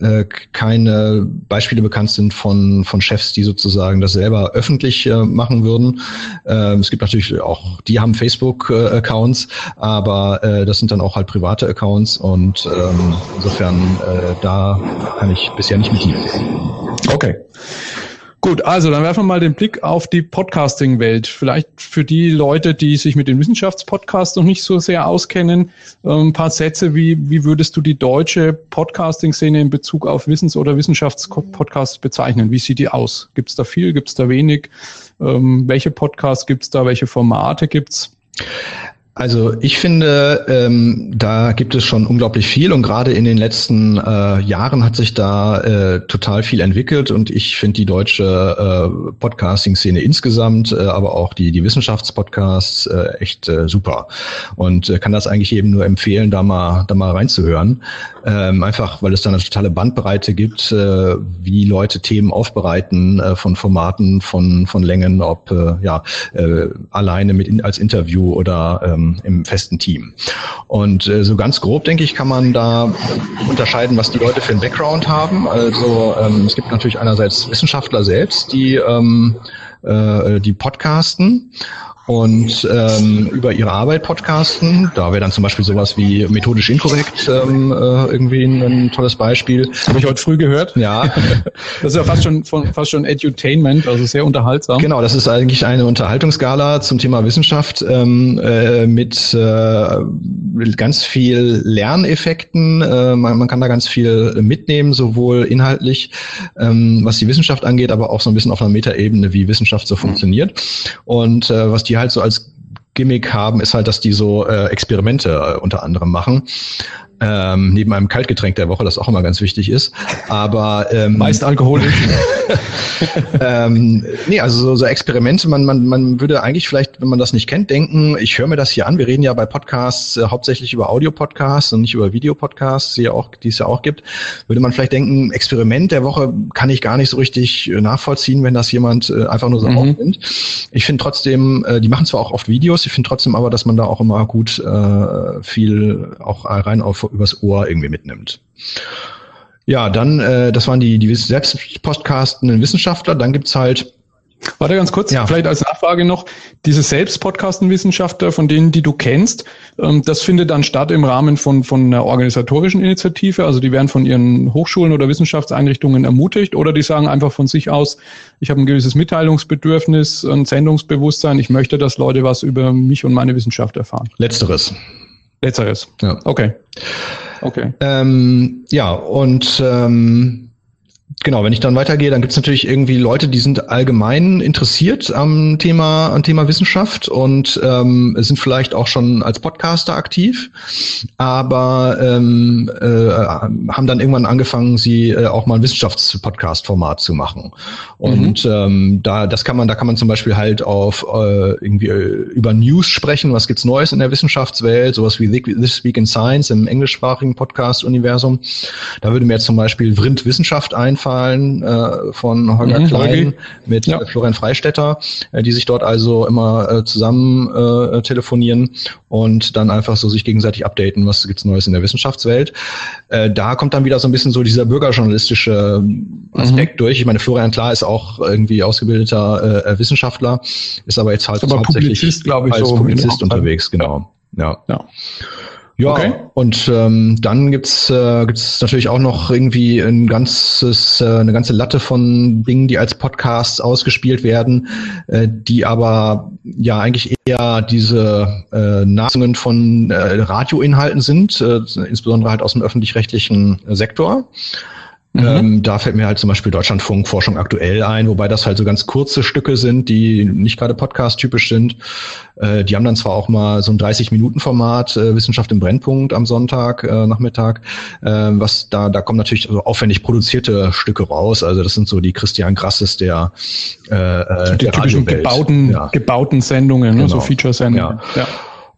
äh, keine Beispiele bekannt sind von, von Chefs, die sozusagen das selber öffentlich äh, machen würden. Ähm, es gibt natürlich auch, die haben Facebook-Accounts, aber äh, das sind dann auch halt private Accounts und ähm, insofern äh, da kann ich bisher nicht mit mitdienen. Okay. Gut, also dann werfen wir mal den Blick auf die Podcasting-Welt. Vielleicht für die Leute, die sich mit den Wissenschaftspodcasts noch nicht so sehr auskennen, äh, ein paar Sätze, wie, wie würdest du die deutsche Podcasting-Szene in Bezug auf Wissens- oder Wissenschaftspodcasts bezeichnen? Wie sieht die aus? Gibt es da viel, gibt es da wenig? Ähm, welche Podcasts gibt es da? Welche Formate gibt es? Also ich finde, ähm, da gibt es schon unglaublich viel und gerade in den letzten äh, Jahren hat sich da äh, total viel entwickelt und ich finde die deutsche äh, Podcasting-Szene insgesamt, äh, aber auch die, die Wissenschaftspodcasts äh, echt äh, super und äh, kann das eigentlich eben nur empfehlen, da mal, da mal reinzuhören. Ähm, einfach, weil es da eine totale Bandbreite gibt, äh, wie Leute Themen aufbereiten äh, von Formaten, von, von Längen, ob äh, ja äh, alleine mit in, als Interview oder ähm, im festen Team. Und äh, so ganz grob, denke ich, kann man da unterscheiden, was die Leute für einen Background haben. Also ähm, es gibt natürlich einerseits Wissenschaftler selbst, die ähm, äh, die podcasten und ähm, über ihre Arbeit podcasten. Da wäre dann zum Beispiel sowas wie methodisch inkorrekt ähm, äh, irgendwie ein, ein tolles Beispiel. Habe ich heute früh gehört. Ja. das ist ja fast schon fast schon Edutainment, also sehr unterhaltsam. Genau, das ist eigentlich eine Unterhaltungsgala zum Thema Wissenschaft ähm, äh, mit, äh, ganz viel Lerneffekten. Äh, man, man kann da ganz viel mitnehmen, sowohl inhaltlich, ähm, was die Wissenschaft angeht, aber auch so ein bisschen auf einer Metaebene, wie Wissenschaft so funktioniert. Und äh, was die die halt so als Gimmick haben, ist halt, dass die so äh, Experimente äh, unter anderem machen ähm, neben einem Kaltgetränk der Woche, das auch immer ganz wichtig ist. Aber ähm, meist alkoholisch. ähm, nee, also so, so Experimente, man, man, man würde eigentlich vielleicht, wenn man das nicht kennt, denken, ich höre mir das hier an. Wir reden ja bei Podcasts äh, hauptsächlich über Audio-Podcasts und nicht über Videopodcasts, die, ja auch, die es ja auch gibt. Würde man vielleicht denken, Experiment der Woche kann ich gar nicht so richtig äh, nachvollziehen, wenn das jemand äh, einfach nur so mhm. aufnimmt. Ich finde trotzdem, äh, die machen zwar auch oft Videos, ich finde trotzdem aber, dass man da auch immer gut äh, viel auch rein auf übers Ohr irgendwie mitnimmt. Ja, dann, äh, das waren die, die selbstpodcastenden Wissenschaftler. Dann gibt's halt Warte ganz kurz, ja. vielleicht als Nachfrage noch, diese Selbstpodcasten-Wissenschaftler, von denen, die du kennst, ähm, das findet dann statt im Rahmen von, von einer organisatorischen Initiative, also die werden von ihren Hochschulen oder Wissenschaftseinrichtungen ermutigt oder die sagen einfach von sich aus, ich habe ein gewisses Mitteilungsbedürfnis, ein Sendungsbewusstsein, ich möchte, dass Leute was über mich und meine Wissenschaft erfahren. Letzteres. Letzteres. Ja. Okay. Okay. Ähm, ja, und ähm, genau, wenn ich dann weitergehe, dann gibt es natürlich irgendwie Leute, die sind allgemein interessiert am Thema, am Thema Wissenschaft und ähm, sind vielleicht auch schon als Podcaster aktiv, aber ähm, äh, haben dann irgendwann angefangen, sie äh, auch mal ein Wissenschaftspodcast-Format zu machen. Und mhm. ähm, da, das kann man, da kann man zum Beispiel halt auf äh, irgendwie äh, über News sprechen, was gibt's Neues in der Wissenschaftswelt, sowas wie This Week in Science im englischsprachigen Podcast-Universum. Da würde mir jetzt zum Beispiel Vrind Wissenschaft einfallen Zahlen äh, von Holger mhm, Klein Holgi. mit ja. Florian Freistetter, äh, die sich dort also immer äh, zusammen äh, telefonieren und dann einfach so sich gegenseitig updaten, was gibt's Neues in der Wissenschaftswelt. Äh, da kommt dann wieder so ein bisschen so dieser bürgerjournalistische Aspekt mhm. durch. Ich meine, Florian klar ist auch irgendwie ausgebildeter äh, Wissenschaftler, ist aber jetzt halt aber hauptsächlich Publizist, ich, als so Publizist unterwegs, genau. Ja. ja. Ja, okay. und ähm, dann gibt's äh, gibt's natürlich auch noch irgendwie ein ganzes, äh, eine ganze Latte von Dingen, die als Podcasts ausgespielt werden, äh, die aber ja eigentlich eher diese äh, Nachsungen von äh, Radioinhalten sind, äh, insbesondere halt aus dem öffentlich-rechtlichen Sektor. Mhm. Ähm, da fällt mir halt zum Beispiel Deutschlandfunk Forschung aktuell ein, wobei das halt so ganz kurze Stücke sind, die nicht gerade Podcast-typisch sind. Äh, die haben dann zwar auch mal so ein 30-Minuten-Format, äh, Wissenschaft im Brennpunkt am Sonntag, äh, Nachmittag, äh, was da, da kommen natürlich so aufwendig produzierte Stücke raus. Also das sind so die Christian Grasses der, äh, äh die der typischen gebauten, ja. gebauten Sendungen, genau. ne? so genau. Feature-Sendungen. Ja. ja.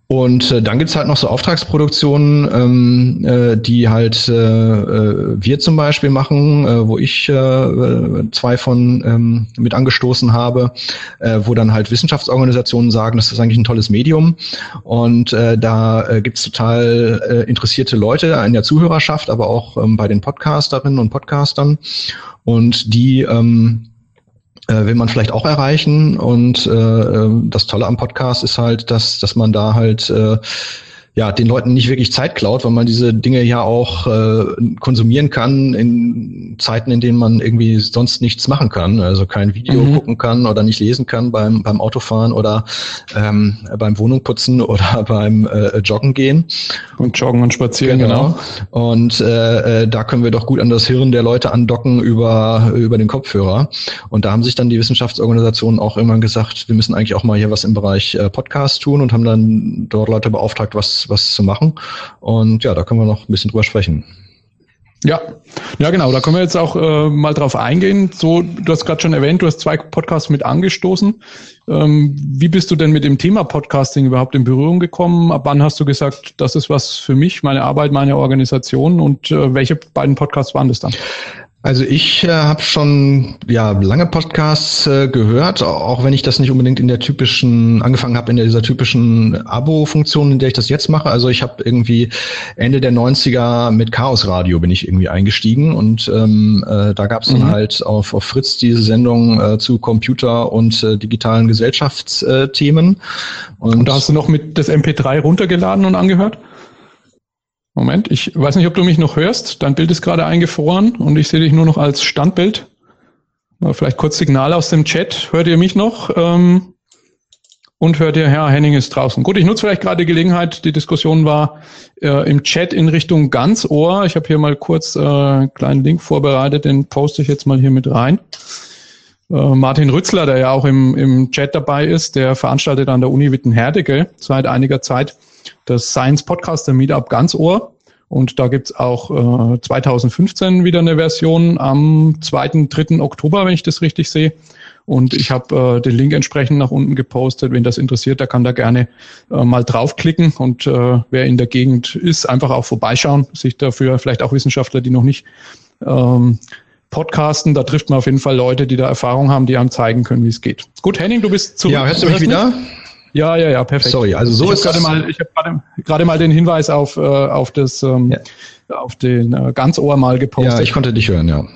Und äh, dann gibt's halt noch so Auftragsproduktionen, ähm, äh, die halt äh, äh, wir zum Beispiel machen, äh, wo ich äh, zwei von ähm, mit angestoßen habe, äh, wo dann halt Wissenschaftsorganisationen sagen, das ist eigentlich ein tolles Medium. Und äh, da äh, gibt's total äh, interessierte Leute in der Zuhörerschaft, aber auch ähm, bei den Podcasterinnen und Podcastern. Und die ähm, äh, will man vielleicht auch erreichen. Und äh, ähm, das Tolle am Podcast ist halt, dass, dass man da halt äh, ja den Leuten nicht wirklich Zeit klaut, weil man diese Dinge ja auch äh, konsumieren kann in Zeiten, in denen man irgendwie sonst nichts machen kann, also kein Video mhm. gucken kann oder nicht lesen kann beim beim Autofahren oder ähm, beim Wohnungputzen oder beim äh, Joggen gehen. Und Joggen und Spazieren, genau. genau. Und äh, äh, da können wir doch gut an das Hirn der Leute andocken über über den Kopfhörer. Und da haben sich dann die Wissenschaftsorganisationen auch irgendwann gesagt, wir müssen eigentlich auch mal hier was im Bereich äh, Podcast tun und haben dann dort Leute beauftragt, was, was zu machen. Und ja, da können wir noch ein bisschen drüber sprechen. Ja, ja genau, da können wir jetzt auch äh, mal drauf eingehen. So, du hast gerade schon erwähnt, du hast zwei Podcasts mit angestoßen. Ähm, wie bist du denn mit dem Thema Podcasting überhaupt in Berührung gekommen? Ab wann hast du gesagt, das ist was für mich, meine Arbeit, meine Organisation und äh, welche beiden Podcasts waren das dann? Also ich äh, habe schon ja lange Podcasts äh, gehört, auch wenn ich das nicht unbedingt in der typischen angefangen habe in dieser typischen Abo-Funktion, in der ich das jetzt mache. Also ich habe irgendwie Ende der 90er mit Chaos Radio bin ich irgendwie eingestiegen und ähm, äh, da gab es dann mhm. halt auf, auf Fritz diese Sendung äh, zu Computer und äh, digitalen Gesellschaftsthemen. Und, und da hast du noch mit das MP3 runtergeladen und angehört? Moment, ich weiß nicht, ob du mich noch hörst. Dein Bild ist gerade eingefroren und ich sehe dich nur noch als Standbild. Vielleicht kurz Signal aus dem Chat. Hört ihr mich noch? Ähm, und hört ihr, Herr Henning ist draußen. Gut, ich nutze vielleicht gerade die Gelegenheit. Die Diskussion war äh, im Chat in Richtung Ganzohr. Ich habe hier mal kurz äh, einen kleinen Link vorbereitet, den poste ich jetzt mal hier mit rein. Äh, Martin Rützler, der ja auch im, im Chat dabei ist, der veranstaltet an der Uni Witten-Herdecke seit einiger Zeit das Science Podcaster Meetup ganz Ohr. Und da gibt's auch äh, 2015 wieder eine Version am 2., 3. Oktober, wenn ich das richtig sehe. Und ich habe äh, den Link entsprechend nach unten gepostet. Wenn das interessiert, der kann da gerne äh, mal draufklicken. Und äh, wer in der Gegend ist, einfach auch vorbeischauen, sich dafür vielleicht auch Wissenschaftler, die noch nicht ähm, podcasten. Da trifft man auf jeden Fall Leute, die da Erfahrung haben, die einem zeigen können, wie es geht. Gut, Henning, du bist zurück. Ja, hörst du mich wieder? Ja, ja, ja, perfekt. Sorry, also so ich ist gerade mal, ich habe gerade, gerade mal den Hinweis auf, äh, auf das, ähm, ja. auf den äh, Ganzohr mal gepostet. Ja, ich konnte dich hören, ja.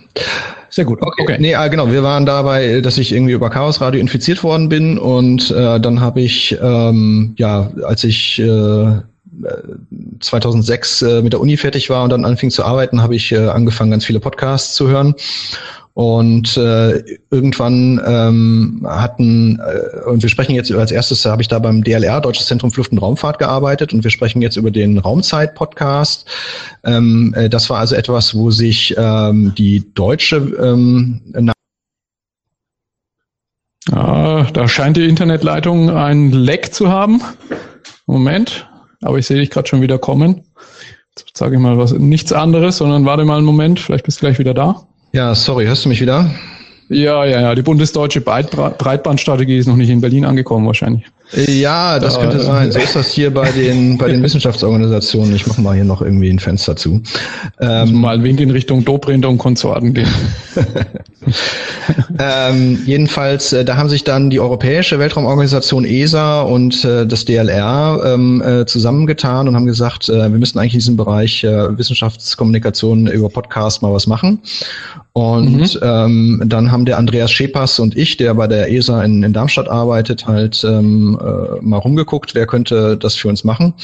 Sehr gut. Okay. okay. Nee, äh, genau. Wir waren dabei, dass ich irgendwie über Chaos Radio infiziert worden bin und äh, dann habe ich, ähm, ja, als ich äh, 2006 äh, mit der Uni fertig war und dann anfing zu arbeiten, habe ich äh, angefangen, ganz viele Podcasts zu hören und äh, irgendwann ähm, hatten, äh, und wir sprechen jetzt als erstes, habe ich da beim DLR, Deutsches Zentrum für Luft- und Raumfahrt, gearbeitet und wir sprechen jetzt über den Raumzeit-Podcast. Ähm, äh, das war also etwas, wo sich ähm, die deutsche ähm, Ah, da scheint die Internetleitung ein Leck zu haben. Moment, aber ich sehe dich gerade schon wieder kommen. Jetzt sage ich mal was, nichts anderes, sondern warte mal einen Moment, vielleicht bist du gleich wieder da. Ja, sorry, hörst du mich wieder? Ja, ja, ja. Die bundesdeutsche Breitbandstrategie ist noch nicht in Berlin angekommen wahrscheinlich. Ja, das da, könnte sein. So ist das hier bei den, bei den Wissenschaftsorganisationen. Ich mache mal hier noch irgendwie ein Fenster zu. Ähm, mal ein Wink in Richtung Dobrindt und Konsorten gehen. ähm, jedenfalls, äh, da haben sich dann die Europäische Weltraumorganisation ESA und äh, das DLR ähm, äh, zusammengetan und haben gesagt, äh, wir müssen eigentlich in diesem Bereich äh, Wissenschaftskommunikation über Podcast mal was machen. Und mhm. ähm, dann haben der Andreas Schepers und ich, der bei der ESA in, in Darmstadt arbeitet, halt ähm, äh, mal rumgeguckt, wer könnte das für uns machen.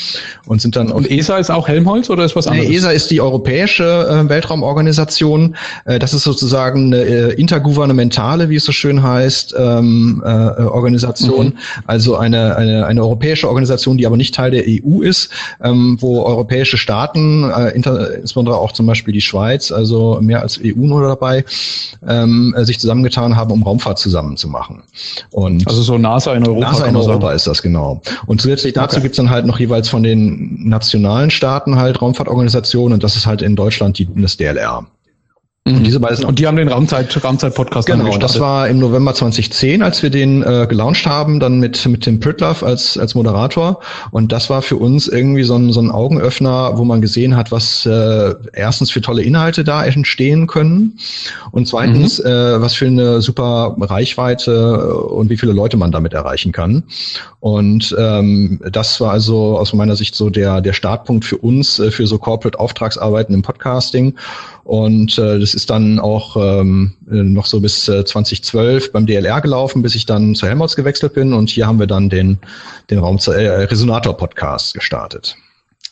Und sind dann. Und ESA ist auch Helmholtz oder ist was anderes? Nee, ESA ist die europäische äh, Weltraumorganisation. Äh, das ist sozusagen eine äh, intergouvernementale, wie es so schön heißt, ähm, äh, Organisation. Mhm. Also eine, eine, eine europäische Organisation, die aber nicht Teil der EU ist, ähm, wo europäische Staaten, äh, inter, insbesondere auch zum Beispiel die Schweiz, also mehr als EU nur dabei, ähm, äh, sich zusammengetan haben, um Raumfahrt zusammen zu machen. Und also so NASA in Europa. NASA in Europa ist das genau. Und zusätzlich dazu okay. gibt's dann halt noch jeweils von den nationalen Staaten halt Raumfahrtorganisationen und das ist halt in Deutschland die, das DLR. Und diese beiden und die haben den Raumzeit Raumzeit Podcast Genau, das war im November 2010, als wir den äh, gelauncht haben, dann mit mit Tim Pritlove als als Moderator und das war für uns irgendwie so ein so ein Augenöffner, wo man gesehen hat, was äh, erstens für tolle Inhalte da entstehen können und zweitens mhm. äh, was für eine super Reichweite und wie viele Leute man damit erreichen kann. Und ähm, das war also aus meiner Sicht so der der Startpunkt für uns äh, für so Corporate Auftragsarbeiten im Podcasting und äh, das ist dann auch ähm, noch so bis äh, 2012 beim DLR gelaufen, bis ich dann zu Helmholtz gewechselt bin. Und hier haben wir dann den, den Raum äh, Resonator Podcast gestartet.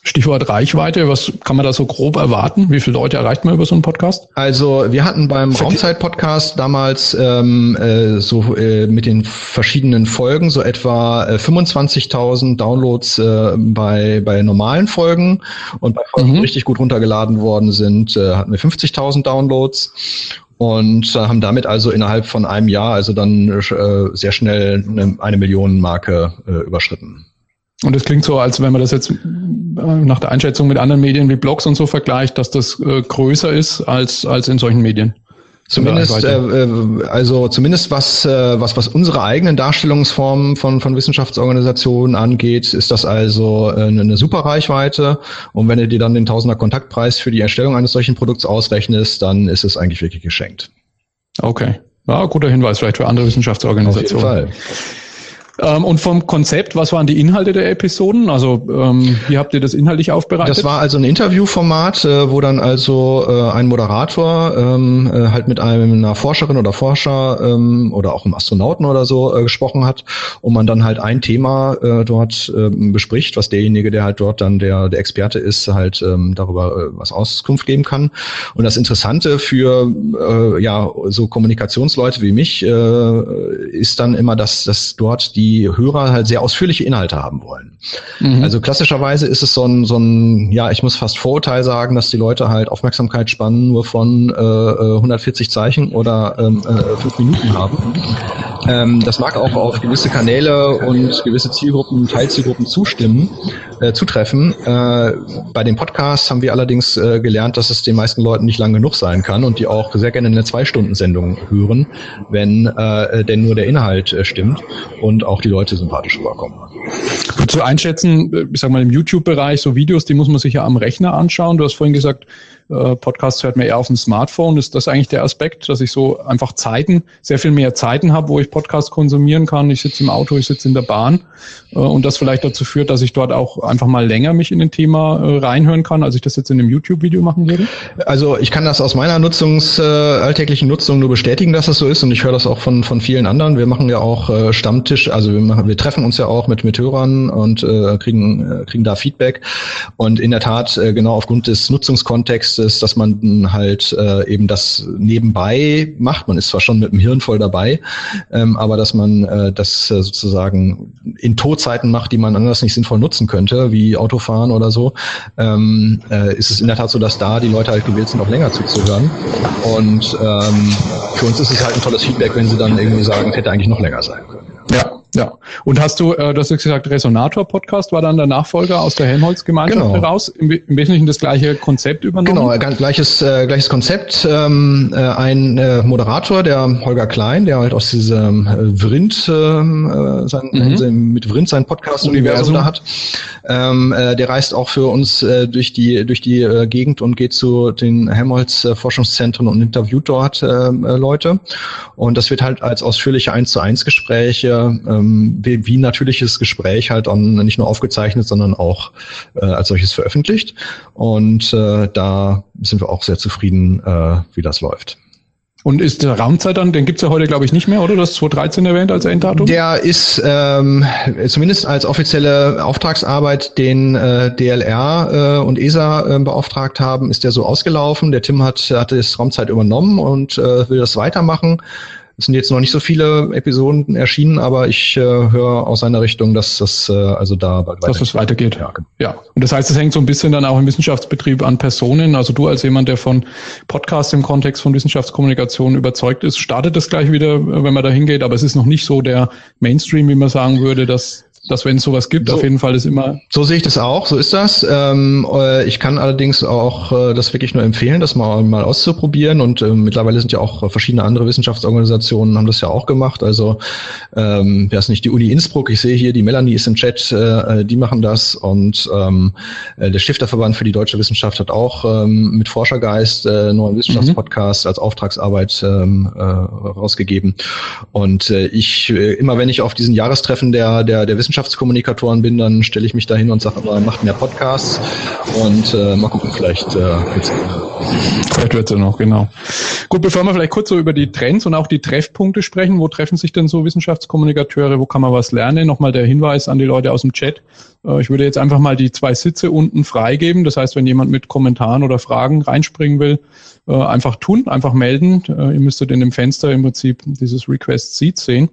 Stichwort Reichweite, was kann man da so grob erwarten? Wie viele Leute erreicht man über so einen Podcast? Also wir hatten beim Raumzeit-Podcast damals ähm, äh, so äh, mit den verschiedenen Folgen so etwa äh, 25.000 Downloads äh, bei, bei normalen Folgen und bei Folgen, die mhm. richtig gut runtergeladen worden sind, äh, hatten wir 50.000 Downloads und äh, haben damit also innerhalb von einem Jahr also dann äh, sehr schnell eine, eine Million Marke äh, überschritten. Und es klingt so, als wenn man das jetzt äh, nach der Einschätzung mit anderen Medien wie Blogs und so vergleicht, dass das äh, größer ist als, als in solchen Medien. Zumindest, äh, äh, also zumindest was, äh, was, was unsere eigenen Darstellungsformen von, von Wissenschaftsorganisationen angeht, ist das also äh, eine super Reichweite. Und wenn du dir dann den Tausender Kontaktpreis für die Erstellung eines solchen Produkts ausrechnest, dann ist es eigentlich wirklich geschenkt. Okay. Ja, guter Hinweis vielleicht für andere Wissenschaftsorganisationen. Auf jeden Fall. Ähm, und vom Konzept, was waren die Inhalte der Episoden? Also ähm, wie habt ihr das inhaltlich aufbereitet? Das war also ein Interviewformat, äh, wo dann also äh, ein Moderator ähm, äh, halt mit einer Forscherin oder Forscher ähm, oder auch einem Astronauten oder so äh, gesprochen hat und man dann halt ein Thema äh, dort äh, bespricht, was derjenige, der halt dort dann der, der Experte ist, halt ähm, darüber äh, was Auskunft geben kann. Und das Interessante für äh, ja so Kommunikationsleute wie mich äh, ist dann immer, dass, dass dort die die Hörer halt sehr ausführliche Inhalte haben wollen. Mhm. Also klassischerweise ist es so ein, so ein, ja, ich muss fast Vorurteil sagen, dass die Leute halt Aufmerksamkeitsspannen nur von äh, 140 Zeichen oder ähm, äh, fünf Minuten haben. Ähm, das mag auch auf gewisse Kanäle und gewisse Zielgruppen, Teilzielgruppen zustimmen, äh, zutreffen. Äh, bei den Podcasts haben wir allerdings äh, gelernt, dass es den meisten Leuten nicht lang genug sein kann und die auch sehr gerne eine Zwei-Stunden-Sendung hören, wenn äh, denn nur der Inhalt äh, stimmt und auch die Leute sympathisch rüberkommen. Zu einschätzen, ich sag mal im YouTube-Bereich, so Videos, die muss man sich ja am Rechner anschauen. Du hast vorhin gesagt, äh, Podcasts hört man eher auf dem Smartphone. Ist das eigentlich der Aspekt, dass ich so einfach Zeiten, sehr viel mehr Zeiten habe, wo ich Podcasts konsumieren kann? Ich sitze im Auto, ich sitze in der Bahn äh, und das vielleicht dazu führt, dass ich dort auch einfach mal länger mich in ein Thema äh, reinhören kann, als ich das jetzt in einem YouTube-Video machen würde? Also ich kann das aus meiner Nutzungs, äh, alltäglichen Nutzung nur bestätigen, dass das so ist und ich höre das auch von, von vielen anderen. Wir machen ja auch äh, Stammtisch, also wir, machen, wir treffen uns ja auch mit, mit Hörern und äh, kriegen, äh, kriegen da Feedback und in der Tat äh, genau aufgrund des Nutzungskontexts ist, dass man halt äh, eben das nebenbei macht. Man ist zwar schon mit dem Hirn voll dabei, ähm, aber dass man äh, das äh, sozusagen in Todzeiten macht, die man anders nicht sinnvoll nutzen könnte, wie Autofahren oder so, ähm, äh, ist es in der Tat so, dass da die Leute halt gewillt sind, auch länger zuzuhören. Und ähm, für uns ist es halt ein tolles Feedback, wenn sie dann irgendwie sagen, hätte eigentlich noch länger sein können. Ja, ja. Und hast du, äh, du hast gesagt, Resonator-Podcast war dann der Nachfolger aus der Helmholtz-Gemeinschaft genau. heraus, im, im, Wesentlichen das gleiche Konzept übernommen? Genau, ganz gleiches, äh, gleiches Konzept. Ähm, äh, ein äh, Moderator, der Holger Klein, der halt aus diesem äh, Vrind, ähm, äh, sein, mhm. mit Vrind sein Podcast-Universum da hat, ähm, äh, der reist auch für uns äh, durch die, durch die äh, Gegend und geht zu den Helmholtz-Forschungszentren und interviewt dort äh, äh, Leute. Und das wird halt als ausführliche 1 zu 1 Gespräche äh, ähm, wie, wie natürliches Gespräch halt dann nicht nur aufgezeichnet, sondern auch äh, als solches veröffentlicht. Und äh, da sind wir auch sehr zufrieden, äh, wie das läuft. Und ist der Raumzeit dann, den gibt's ja heute, glaube ich, nicht mehr, oder? Das 2013 erwähnt als Enddatum? Der ist ähm, zumindest als offizielle Auftragsarbeit, den äh, DLR äh, und ESA äh, beauftragt haben, ist der so ausgelaufen. Der Tim hat, hat das Raumzeit übernommen und äh, will das weitermachen. Es sind jetzt noch nicht so viele Episoden erschienen, aber ich äh, höre aus seiner Richtung, dass das äh, also da bald weitergeht. Dass es weitergeht. Ja, genau. ja. Und das heißt, es hängt so ein bisschen dann auch im Wissenschaftsbetrieb an Personen. Also du als jemand, der von Podcasts im Kontext von Wissenschaftskommunikation überzeugt ist, startet das gleich wieder, wenn man da hingeht. Aber es ist noch nicht so der Mainstream, wie man sagen würde, dass dass wenn es sowas gibt, so, auf jeden Fall ist immer. So sehe ich das auch, so ist das. Ähm, äh, ich kann allerdings auch äh, das wirklich nur empfehlen, das mal, mal auszuprobieren. Und äh, mittlerweile sind ja auch verschiedene andere Wissenschaftsorganisationen haben das ja auch gemacht. Also ähm, wer ist nicht die Uni Innsbruck, ich sehe hier, die Melanie ist im Chat, äh, die machen das. Und ähm, äh, der Stifterverband für die deutsche Wissenschaft hat auch ähm, mit Forschergeist äh, neuen Wissenschaftspodcast mhm. als Auftragsarbeit ähm, äh, rausgegeben. Und äh, ich, äh, immer wenn ich auf diesen Jahrestreffen der, der, der Wissenschaft Wissenschaftskommunikatoren bin, dann stelle ich mich da hin und sage immer, macht mehr Podcasts und äh, mal gucken, vielleicht äh, wird's Vielleicht wird's ja noch, genau. Gut, bevor wir vielleicht kurz so über die Trends und auch die Treffpunkte sprechen, wo treffen sich denn so Wissenschaftskommunikateure, wo kann man was lernen? Nochmal der Hinweis an die Leute aus dem Chat. Äh, ich würde jetzt einfach mal die zwei Sitze unten freigeben. Das heißt, wenn jemand mit Kommentaren oder Fragen reinspringen will, äh, einfach tun, einfach melden. Äh, ihr müsstet in dem Fenster im Prinzip dieses Request Seat sehen.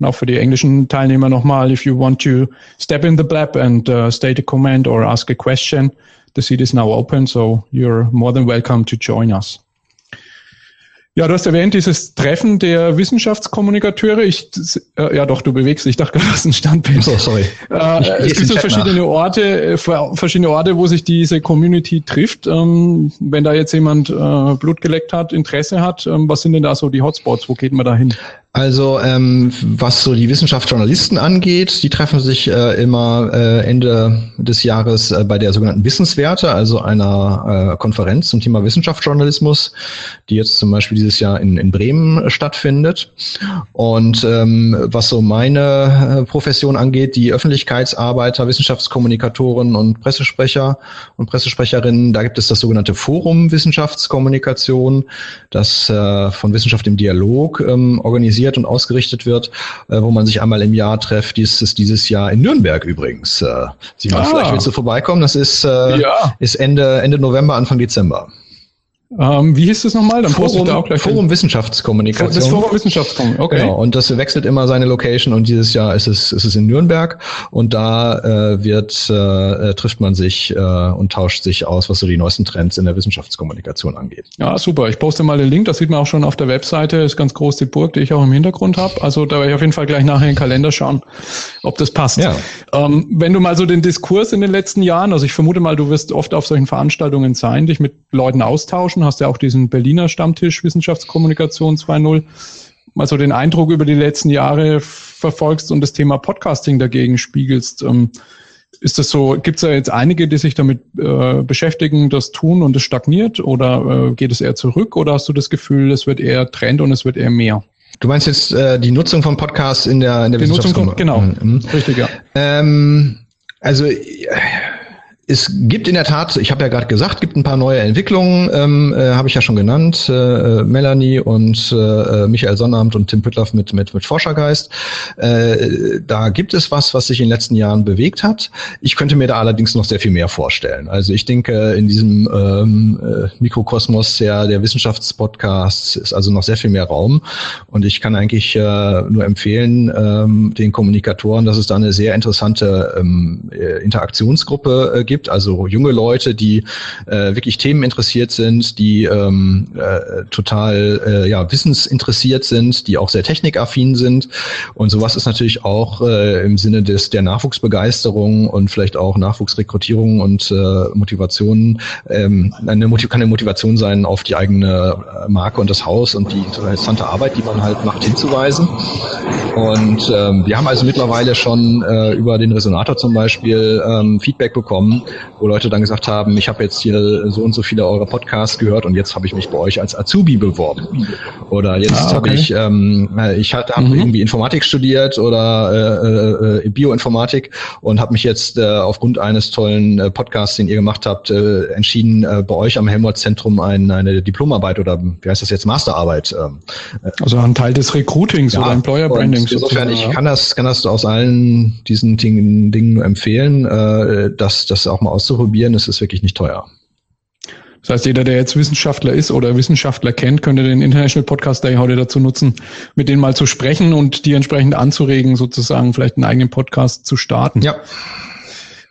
Und auch für die englischen Teilnehmer nochmal, if you want to step in the blab and uh, state a comment or ask a question, the seat is now open, so you're more than welcome to join us. Ja, du hast erwähnt, dieses Treffen der Wissenschaftskommunikateure. Ich, äh, ja doch, du bewegst dich. Ich dachte, du hast ein Standbild. So, sorry. Äh, es gibt so verschiedene nach. Orte, äh, verschiedene Orte, wo sich diese Community trifft. Ähm, wenn da jetzt jemand äh, Blut geleckt hat, Interesse hat, ähm, was sind denn da so die Hotspots? Wo geht man da hin? Also ähm, was so die Wissenschaftsjournalisten angeht, die treffen sich äh, immer äh, Ende des Jahres äh, bei der sogenannten Wissenswerte, also einer äh, Konferenz zum Thema Wissenschaftsjournalismus, die jetzt zum Beispiel dieses Jahr in, in Bremen stattfindet. Und ähm, was so meine äh, Profession angeht, die Öffentlichkeitsarbeiter, Wissenschaftskommunikatoren und Pressesprecher und Pressesprecherinnen, da gibt es das sogenannte Forum Wissenschaftskommunikation, das äh, von Wissenschaft im Dialog ähm, organisiert organisiert und ausgerichtet wird, äh, wo man sich einmal im Jahr trifft. Dies ist dieses Jahr in Nürnberg übrigens. Äh, Simon, ah. vielleicht willst du vorbeikommen. Das ist, äh, ja. ist Ende, Ende November, Anfang Dezember. Ähm, wie hieß das nochmal? Dann Forum, da auch gleich Forum hin. Wissenschaftskommunikation. Das Forum Wissenschaftskommunikation, okay. Genau, und das wechselt immer seine Location und dieses Jahr ist es, ist es in Nürnberg und da äh, wird, äh, trifft man sich äh, und tauscht sich aus, was so die neuesten Trends in der Wissenschaftskommunikation angeht. Ja, super. Ich poste mal den Link, das sieht man auch schon auf der Webseite, ist ganz groß die Burg, die ich auch im Hintergrund habe. Also da werde ich auf jeden Fall gleich nachher in den Kalender schauen, ob das passt. Ja. Ähm, wenn du mal so den Diskurs in den letzten Jahren, also ich vermute mal, du wirst oft auf solchen Veranstaltungen sein, dich mit Leuten austauschen, hast ja auch diesen Berliner Stammtisch Wissenschaftskommunikation 2.0 mal so den Eindruck über die letzten Jahre verfolgst und das Thema Podcasting dagegen spiegelst. Ähm, ist das so, gibt es da jetzt einige, die sich damit äh, beschäftigen, das tun und es stagniert oder äh, geht es eher zurück oder hast du das Gefühl, es wird eher Trend und es wird eher mehr? Du meinst jetzt äh, die Nutzung von Podcasts in der, in der die Nutzung von, Genau, mhm. richtig, ja. Ähm, also es gibt in der Tat, ich habe ja gerade gesagt, gibt ein paar neue Entwicklungen, ähm, äh, habe ich ja schon genannt, äh, äh Melanie und äh, Michael Sonnabend und Tim Püttlaff mit, mit, mit Forschergeist. Äh, da gibt es was, was sich in den letzten Jahren bewegt hat. Ich könnte mir da allerdings noch sehr viel mehr vorstellen. Also ich denke, in diesem ähm, äh, Mikrokosmos der, der Wissenschaftspodcasts ist also noch sehr viel mehr Raum. Und ich kann eigentlich äh, nur empfehlen, ähm, den Kommunikatoren, dass es da eine sehr interessante ähm, äh, Interaktionsgruppe äh, gibt gibt, also junge Leute, die äh, wirklich Themen interessiert sind, die ähm, äh, total äh, ja, wissensinteressiert sind, die auch sehr technikaffin sind. Und sowas ist natürlich auch äh, im Sinne des der Nachwuchsbegeisterung und vielleicht auch Nachwuchsrekrutierung und äh, Motivation ähm, eine Motiv kann eine Motivation sein, auf die eigene äh, Marke und das Haus und die interessante Arbeit, die man halt macht, hinzuweisen. Und ähm, wir haben also mittlerweile schon äh, über den Resonator zum Beispiel ähm, Feedback bekommen, wo Leute dann gesagt haben, ich habe jetzt hier so und so viele eurer Podcasts gehört und jetzt habe ich mich bei euch als Azubi beworben. Oder jetzt ah, okay. habe ich, ähm, ich habe mhm. irgendwie Informatik studiert oder äh, äh, Bioinformatik und habe mich jetzt äh, aufgrund eines tollen äh, Podcasts, den ihr gemacht habt, äh, entschieden, äh, bei euch am Helmholtz-Zentrum ein, eine Diplomarbeit oder wie heißt das jetzt, Masterarbeit. Ähm, äh, also ein Teil des Recruitings ja, oder Employer Branding. Insofern, ich kann das, kann das aus allen diesen Dingen, Dingen nur empfehlen, äh, dass das auch mal auszuprobieren. Es ist wirklich nicht teuer. Das heißt, jeder, der jetzt Wissenschaftler ist oder Wissenschaftler kennt, könnte den International Podcast Day heute dazu nutzen, mit denen mal zu sprechen und die entsprechend anzuregen, sozusagen vielleicht einen eigenen Podcast zu starten. Ja.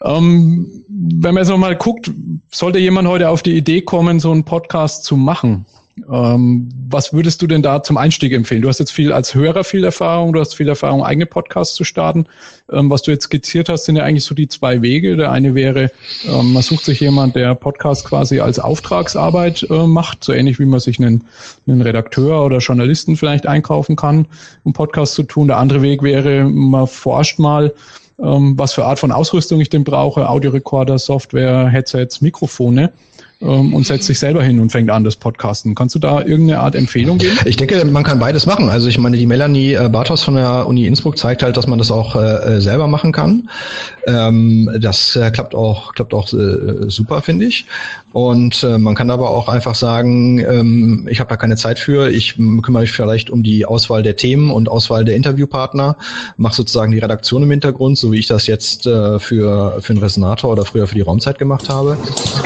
Ähm, wenn man jetzt nochmal guckt, sollte jemand heute auf die Idee kommen, so einen Podcast zu machen, ähm, was würdest du denn da zum Einstieg empfehlen? Du hast jetzt viel als Hörer viel Erfahrung, du hast viel Erfahrung, eigene Podcasts zu starten. Ähm, was du jetzt skizziert hast, sind ja eigentlich so die zwei Wege. Der eine wäre, ähm, man sucht sich jemand, der Podcast quasi als Auftragsarbeit äh, macht, so ähnlich wie man sich einen, einen Redakteur oder Journalisten vielleicht einkaufen kann, um Podcast zu tun. Der andere Weg wäre, man forscht mal, ähm, was für Art von Ausrüstung ich denn brauche, Audiorekorder, Software, Headsets, Mikrofone ähm, und setzt sich selber hin und fängt an, das Podcasten. Kannst du da irgendeine Art Empfehlung geben? Ich denke, man kann beides machen. Also ich meine, die Melanie äh, Bartos von der Uni Innsbruck zeigt halt, dass man das auch äh, selber machen kann. Ähm, das äh, klappt auch, klappt auch äh, super, finde ich. Und äh, man kann aber auch einfach sagen, ähm, ich habe da keine Zeit für, ich kümmere mich vielleicht um die Auswahl der Themen und Auswahl der Interviewpartner, mache sozusagen die Redaktion im Hintergrund, so wie ich das jetzt äh, für, für einen Resonator oder früher für die Raumzeit gemacht habe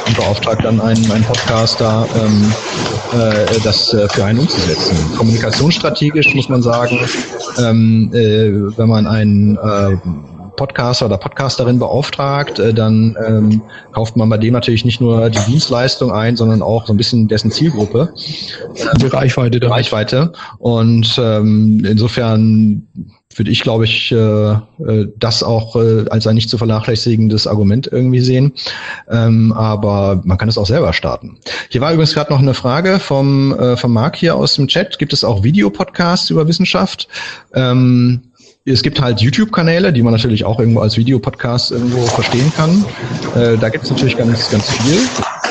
und beauftragt dann einen, einen Podcaster, ähm, äh, das äh, für einen umzusetzen. Kommunikationsstrategisch muss man sagen, ähm, äh, wenn man einen äh, Podcaster oder Podcasterin beauftragt, äh, dann ähm, kauft man bei dem natürlich nicht nur die Dienstleistung ein, sondern auch so ein bisschen dessen Zielgruppe. Die Reichweite. Die Reichweite. Und ähm, insofern würde ich, glaube ich, äh, äh, das auch äh, als ein nicht zu vernachlässigendes Argument irgendwie sehen. Ähm, aber man kann es auch selber starten. Hier war übrigens gerade noch eine Frage vom, äh, vom Marc hier aus dem Chat. Gibt es auch Videopodcasts über Wissenschaft? Ähm, es gibt halt YouTube-Kanäle, die man natürlich auch irgendwo als Videopodcast irgendwo verstehen kann. Äh, da gibt es natürlich ganz, ganz viel.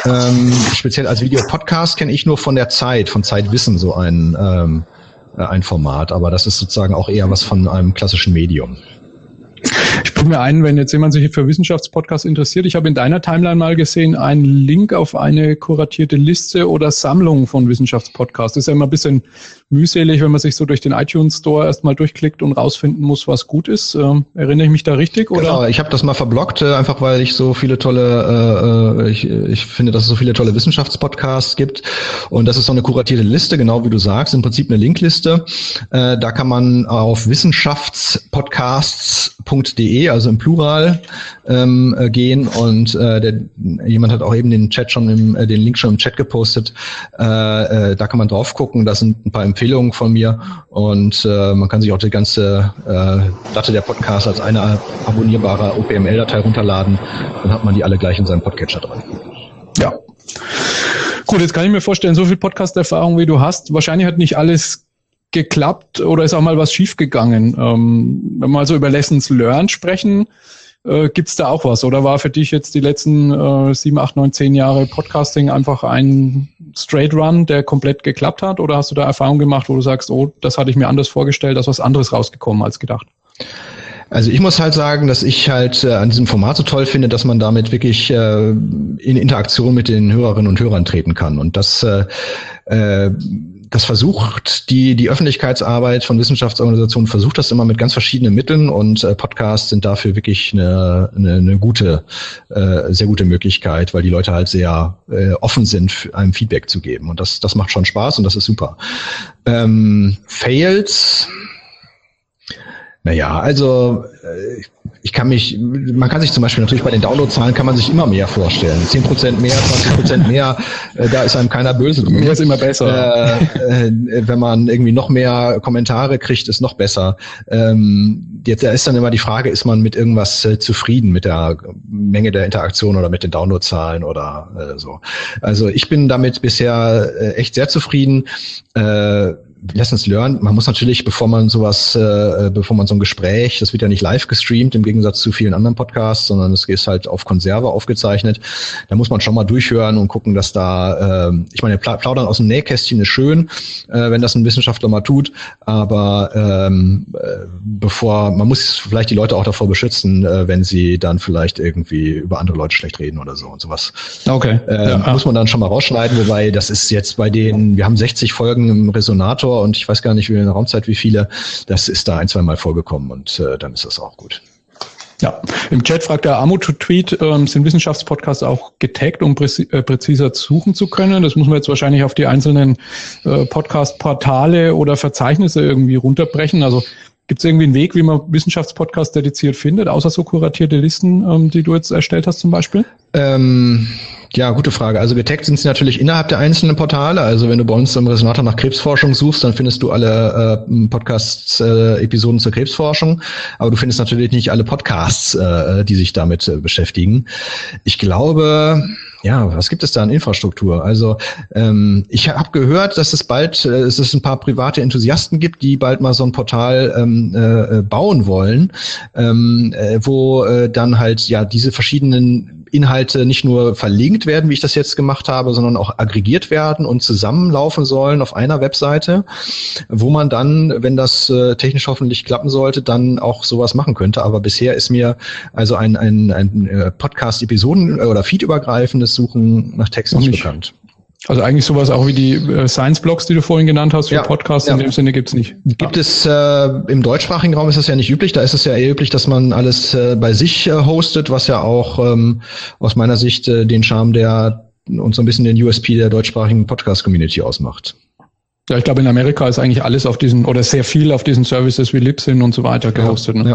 Ähm, speziell als Videopodcast kenne ich nur von der Zeit, von Zeitwissen so ein, ähm, äh, ein Format, aber das ist sozusagen auch eher was von einem klassischen Medium. Ich bin mir ein, wenn jetzt jemand sich für Wissenschaftspodcasts interessiert, ich habe in deiner Timeline mal gesehen, einen Link auf eine kuratierte Liste oder Sammlung von Wissenschaftspodcasts. Das ist ja immer ein bisschen mühselig, wenn man sich so durch den iTunes Store erstmal durchklickt und rausfinden muss, was gut ist. Ähm, erinnere ich mich da richtig? Oder? Genau, ich habe das mal verblockt, äh, einfach weil ich so viele tolle, äh, äh, ich, ich finde, dass es so viele tolle Wissenschaftspodcasts gibt. Und das ist so eine kuratierte Liste, genau wie du sagst, im Prinzip eine Linkliste. Äh, da kann man auf wissenschaftspodcasts.de, also im Plural, ähm, äh, gehen. Und äh, der, jemand hat auch eben den Chat schon im, äh, den Link schon im Chat gepostet. Äh, äh, da kann man drauf gucken. Da sind ein paar Empfehlungen von mir und äh, man kann sich auch die ganze äh, Latte der Podcasts als eine abonnierbare OPML-Datei runterladen. Dann hat man die alle gleich in seinem Podcatcher drin. Ja. Gut, jetzt kann ich mir vorstellen, so viel Podcast-Erfahrung wie du hast, wahrscheinlich hat nicht alles geklappt oder ist auch mal was schiefgegangen. Ähm, wenn wir mal so über Lessons Learned sprechen, äh, Gibt es da auch was? Oder war für dich jetzt die letzten äh, sieben, acht, neun, zehn Jahre Podcasting einfach ein Straight Run, der komplett geklappt hat? Oder hast du da Erfahrungen gemacht, wo du sagst, oh, das hatte ich mir anders vorgestellt, da ist was anderes rausgekommen als gedacht? Also ich muss halt sagen, dass ich halt äh, an diesem Format so toll finde, dass man damit wirklich äh, in Interaktion mit den Hörerinnen und Hörern treten kann. Und das äh, äh, das versucht, die, die Öffentlichkeitsarbeit von Wissenschaftsorganisationen versucht das immer mit ganz verschiedenen Mitteln und äh, Podcasts sind dafür wirklich eine, eine, eine gute, äh, sehr gute Möglichkeit, weil die Leute halt sehr äh, offen sind, einem Feedback zu geben. Und das, das macht schon Spaß und das ist super. Ähm, Fails, naja, also äh, ich kann mich, man kann sich zum Beispiel natürlich bei den Downloadzahlen kann man sich immer mehr vorstellen. Zehn Prozent mehr, 20 Prozent mehr, äh, da ist einem keiner böse. Mehr ist immer besser. Äh, äh, wenn man irgendwie noch mehr Kommentare kriegt, ist noch besser. Ähm, jetzt da ist dann immer die Frage, ist man mit irgendwas äh, zufrieden, mit der Menge der Interaktion oder mit den Downloadzahlen oder äh, so. Also ich bin damit bisher äh, echt sehr zufrieden. Äh, Lessons learned. Man muss natürlich, bevor man sowas, äh, bevor man so ein Gespräch, das wird ja nicht live gestreamt im Gegensatz zu vielen anderen Podcasts, sondern es ist halt auf Konserve aufgezeichnet. Da muss man schon mal durchhören und gucken, dass da, äh, ich meine, plaudern aus dem Nähkästchen ist schön, äh, wenn das ein Wissenschaftler mal tut, aber ähm, äh, bevor, man muss vielleicht die Leute auch davor beschützen, äh, wenn sie dann vielleicht irgendwie über andere Leute schlecht reden oder so und sowas. Okay. Äh, ja. Muss man dann schon mal rausschneiden, wobei das ist jetzt bei den, wir haben 60 Folgen im Resonator Autor und ich weiß gar nicht, wie in der Raumzeit, wie viele. Das ist da ein, zwei Mal vorgekommen und äh, dann ist das auch gut. Ja, im Chat fragt der Amo to Tweet, ähm, sind Wissenschaftspodcasts auch getaggt, um präzi äh, präziser suchen zu können? Das muss man jetzt wahrscheinlich auf die einzelnen äh, Podcast-Portale oder Verzeichnisse irgendwie runterbrechen. Also gibt es irgendwie einen Weg, wie man Wissenschaftspodcasts dediziert findet, außer so kuratierte Listen, ähm, die du jetzt erstellt hast zum Beispiel? Ähm, ja, gute Frage. Also getaggt sind sie natürlich innerhalb der einzelnen Portale. Also wenn du bei uns im Resonator nach Krebsforschung suchst, dann findest du alle äh, Podcasts-Episoden äh, zur Krebsforschung. Aber du findest natürlich nicht alle Podcasts, äh, die sich damit äh, beschäftigen. Ich glaube, ja, was gibt es da an Infrastruktur? Also ähm, ich habe gehört, dass es bald, äh, es ist ein paar private Enthusiasten gibt, die bald mal so ein Portal ähm, äh, bauen wollen, ähm, äh, wo äh, dann halt ja diese verschiedenen Inhalte nicht nur verlinkt werden, wie ich das jetzt gemacht habe, sondern auch aggregiert werden und zusammenlaufen sollen auf einer Webseite, wo man dann, wenn das äh, technisch hoffentlich klappen sollte, dann auch sowas machen könnte. Aber bisher ist mir also ein, ein, ein äh, Podcast-Episoden- oder Feed-übergreifendes Suchen nach Text nicht bekannt. Also eigentlich sowas auch wie die äh, Science-Blogs, die du vorhin genannt hast für ja, Podcasts, ja. in dem Sinne gibt's nicht. Gibt ja. es, äh, im deutschsprachigen Raum ist das ja nicht üblich, da ist es ja eher üblich, dass man alles äh, bei sich äh, hostet, was ja auch ähm, aus meiner Sicht äh, den Charme der und so ein bisschen den USP der deutschsprachigen Podcast-Community ausmacht. Ja, ich glaube, in Amerika ist eigentlich alles auf diesen, oder sehr viel auf diesen Services wie Libsyn und so weiter gehostet. Ne?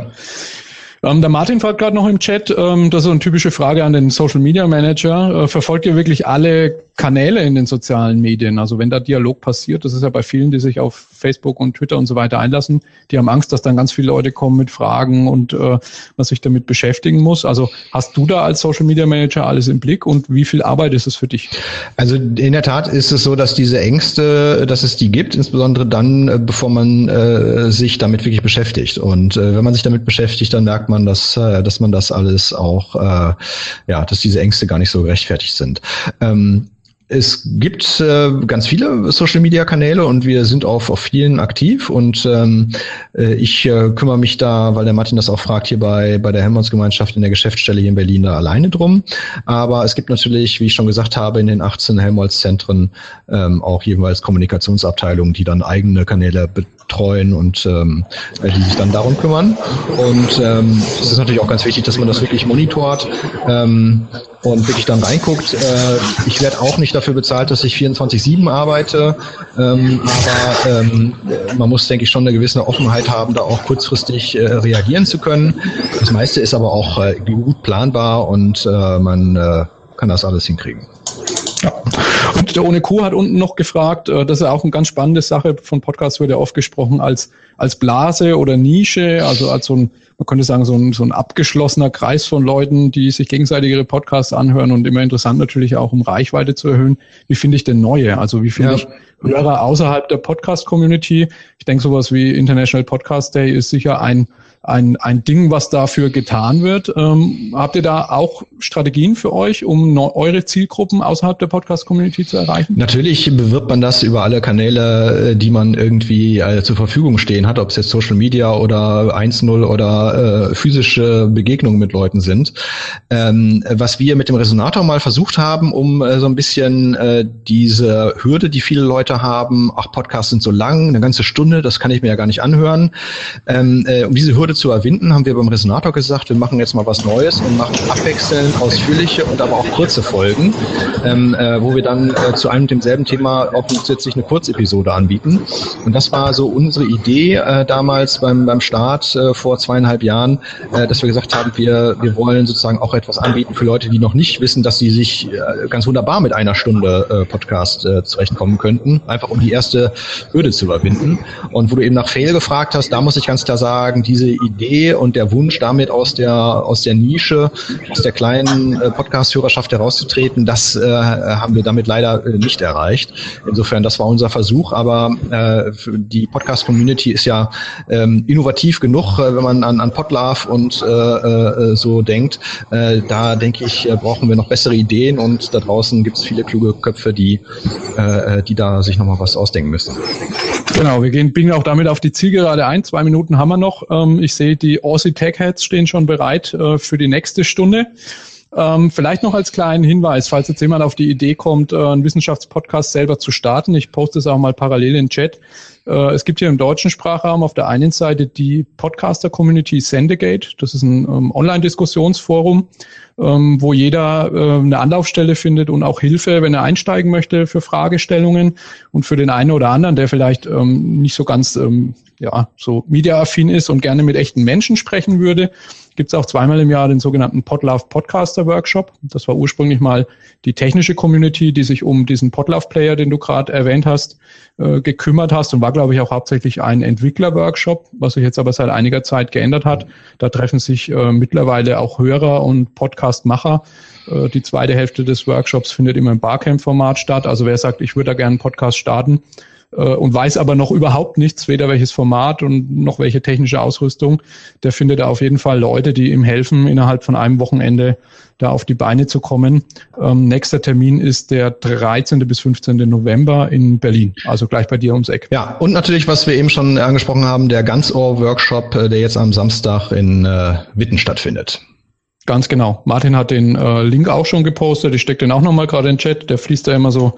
Ja. Ähm, der Martin fragt gerade noch im Chat, ähm, das ist so eine typische Frage an den Social Media Manager. Äh, verfolgt ihr wirklich alle Kanäle in den sozialen Medien? Also wenn da Dialog passiert, das ist ja bei vielen, die sich auf Facebook und Twitter und so weiter einlassen, die haben Angst, dass dann ganz viele Leute kommen mit Fragen und äh, was sich damit beschäftigen muss. Also hast du da als Social Media Manager alles im Blick und wie viel Arbeit ist es für dich? Also in der Tat ist es so, dass diese Ängste, dass es die gibt, insbesondere dann, äh, bevor man äh, sich damit wirklich beschäftigt. Und äh, wenn man sich damit beschäftigt, dann merkt man, dass, äh, dass man das alles auch, äh, ja, dass diese Ängste gar nicht so gerechtfertigt sind. Ähm, es gibt äh, ganz viele Social-Media-Kanäle und wir sind auf, auf vielen aktiv und ähm, äh, ich äh, kümmere mich da, weil der Martin das auch fragt, hier bei, bei der Helmholtz-Gemeinschaft in der Geschäftsstelle hier in Berlin da alleine drum. Aber es gibt natürlich, wie ich schon gesagt habe, in den 18 Helmholtz-Zentren ähm, auch jeweils Kommunikationsabteilungen, die dann eigene Kanäle betreuen und ähm, die sich dann darum kümmern. Und ähm, es ist natürlich auch ganz wichtig, dass man das wirklich monitort ähm, und wirklich dann reinguckt. Äh, ich werde auch nicht dafür bezahlt, dass ich 24-7 arbeite, ähm, aber ähm, man muss, denke ich, schon eine gewisse Offenheit haben, da auch kurzfristig äh, reagieren zu können. Das meiste ist aber auch äh, gut planbar und äh, man äh, kann das alles hinkriegen. Und der Ohne Kuh hat unten noch gefragt, äh, das ist auch eine ganz spannende Sache, von Podcasts wird ja oft gesprochen als, als Blase oder Nische, also als so ein, man könnte sagen, so ein, so ein abgeschlossener Kreis von Leuten, die sich gegenseitig ihre Podcasts anhören und immer interessant natürlich auch, um Reichweite zu erhöhen. Wie finde ich denn neue? Also wie finde ja. ich Hörer außerhalb der Podcast-Community? Ich denke, sowas wie International Podcast Day ist sicher ein ein, ein Ding, was dafür getan wird. Ähm, habt ihr da auch Strategien für euch, um ne, eure Zielgruppen außerhalb der Podcast-Community zu erreichen? Natürlich bewirbt man das über alle Kanäle, äh, die man irgendwie äh, zur Verfügung stehen hat, ob es jetzt Social Media oder 1.0 oder äh, physische Begegnungen mit Leuten sind. Ähm, was wir mit dem Resonator mal versucht haben, um äh, so ein bisschen äh, diese Hürde, die viele Leute haben, ach, Podcasts sind so lang, eine ganze Stunde, das kann ich mir ja gar nicht anhören, ähm, äh, um diese Hürde zu erwinden, haben wir beim Resonator gesagt, wir machen jetzt mal was Neues und machen abwechselnd ausführliche und aber auch kurze Folgen, ähm, äh, wo wir dann äh, zu einem und demselben Thema auch zusätzlich eine Kurzepisode anbieten. Und das war so unsere Idee äh, damals beim, beim Start äh, vor zweieinhalb Jahren, äh, dass wir gesagt haben, wir, wir wollen sozusagen auch etwas anbieten für Leute, die noch nicht wissen, dass sie sich äh, ganz wunderbar mit einer Stunde Podcast zurechtkommen könnten, einfach um die erste Hürde zu überwinden. Und wo du eben nach Fail gefragt hast, da muss ich ganz klar sagen, diese Idee und der Wunsch, damit aus der, aus der Nische, aus der kleinen äh, Podcast-Hörerschaft herauszutreten, das äh, haben wir damit leider äh, nicht erreicht. Insofern, das war unser Versuch, aber äh, die Podcast-Community ist ja ähm, innovativ genug, äh, wenn man an, an Podlove und äh, äh, so denkt. Äh, da denke ich, äh, brauchen wir noch bessere Ideen und da draußen gibt es viele kluge Köpfe, die, äh, die da sich nochmal was ausdenken müssen. Genau, wir gehen, biegen auch damit auf die Zielgerade ein. Zwei Minuten haben wir noch. Ähm, ich sehe, die Aussie Tech Heads stehen schon bereit äh, für die nächste Stunde. Ähm, vielleicht noch als kleinen Hinweis, falls jetzt jemand auf die Idee kommt, äh, einen Wissenschaftspodcast selber zu starten. Ich poste es auch mal parallel in den Chat. Äh, es gibt hier im deutschen Sprachraum auf der einen Seite die Podcaster-Community Sendegate. Das ist ein ähm, Online-Diskussionsforum, ähm, wo jeder äh, eine Anlaufstelle findet und auch Hilfe, wenn er einsteigen möchte für Fragestellungen. Und für den einen oder anderen, der vielleicht ähm, nicht so ganz ähm, ja, so mediaaffin ist und gerne mit echten Menschen sprechen würde, gibt es auch zweimal im Jahr den sogenannten Podlove Podcaster Workshop. Das war ursprünglich mal die technische Community, die sich um diesen Podlove Player, den du gerade erwähnt hast, äh, gekümmert hast und war, glaube ich, auch hauptsächlich ein Entwickler-Workshop, was sich jetzt aber seit einiger Zeit geändert hat. Da treffen sich äh, mittlerweile auch Hörer und Podcast-Macher. Äh, die zweite Hälfte des Workshops findet immer im Barcamp-Format statt. Also wer sagt, ich würde da gerne einen Podcast starten, und weiß aber noch überhaupt nichts, weder welches Format und noch welche technische Ausrüstung, der findet auf jeden Fall Leute, die ihm helfen, innerhalb von einem Wochenende da auf die Beine zu kommen. Ähm, nächster Termin ist der 13. bis 15. November in Berlin, also gleich bei dir ums Eck. Ja, und natürlich, was wir eben schon angesprochen haben, der Ganzohr-Workshop, äh, der jetzt am Samstag in äh, Witten stattfindet. Ganz genau. Martin hat den äh, Link auch schon gepostet. Ich stecke den auch nochmal gerade in den Chat. Der fließt da immer so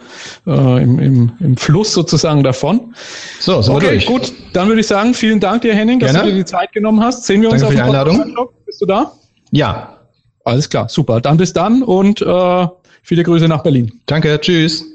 äh, im, im, im Fluss sozusagen davon. So, so okay, gut. Dann würde ich sagen, vielen Dank dir, Henning, dass Gerne. du dir die Zeit genommen hast. Sehen wir uns Danke auf dem Einladung. Bist du da? Ja. Alles klar, super. Dann bis dann und äh, viele Grüße nach Berlin. Danke, tschüss.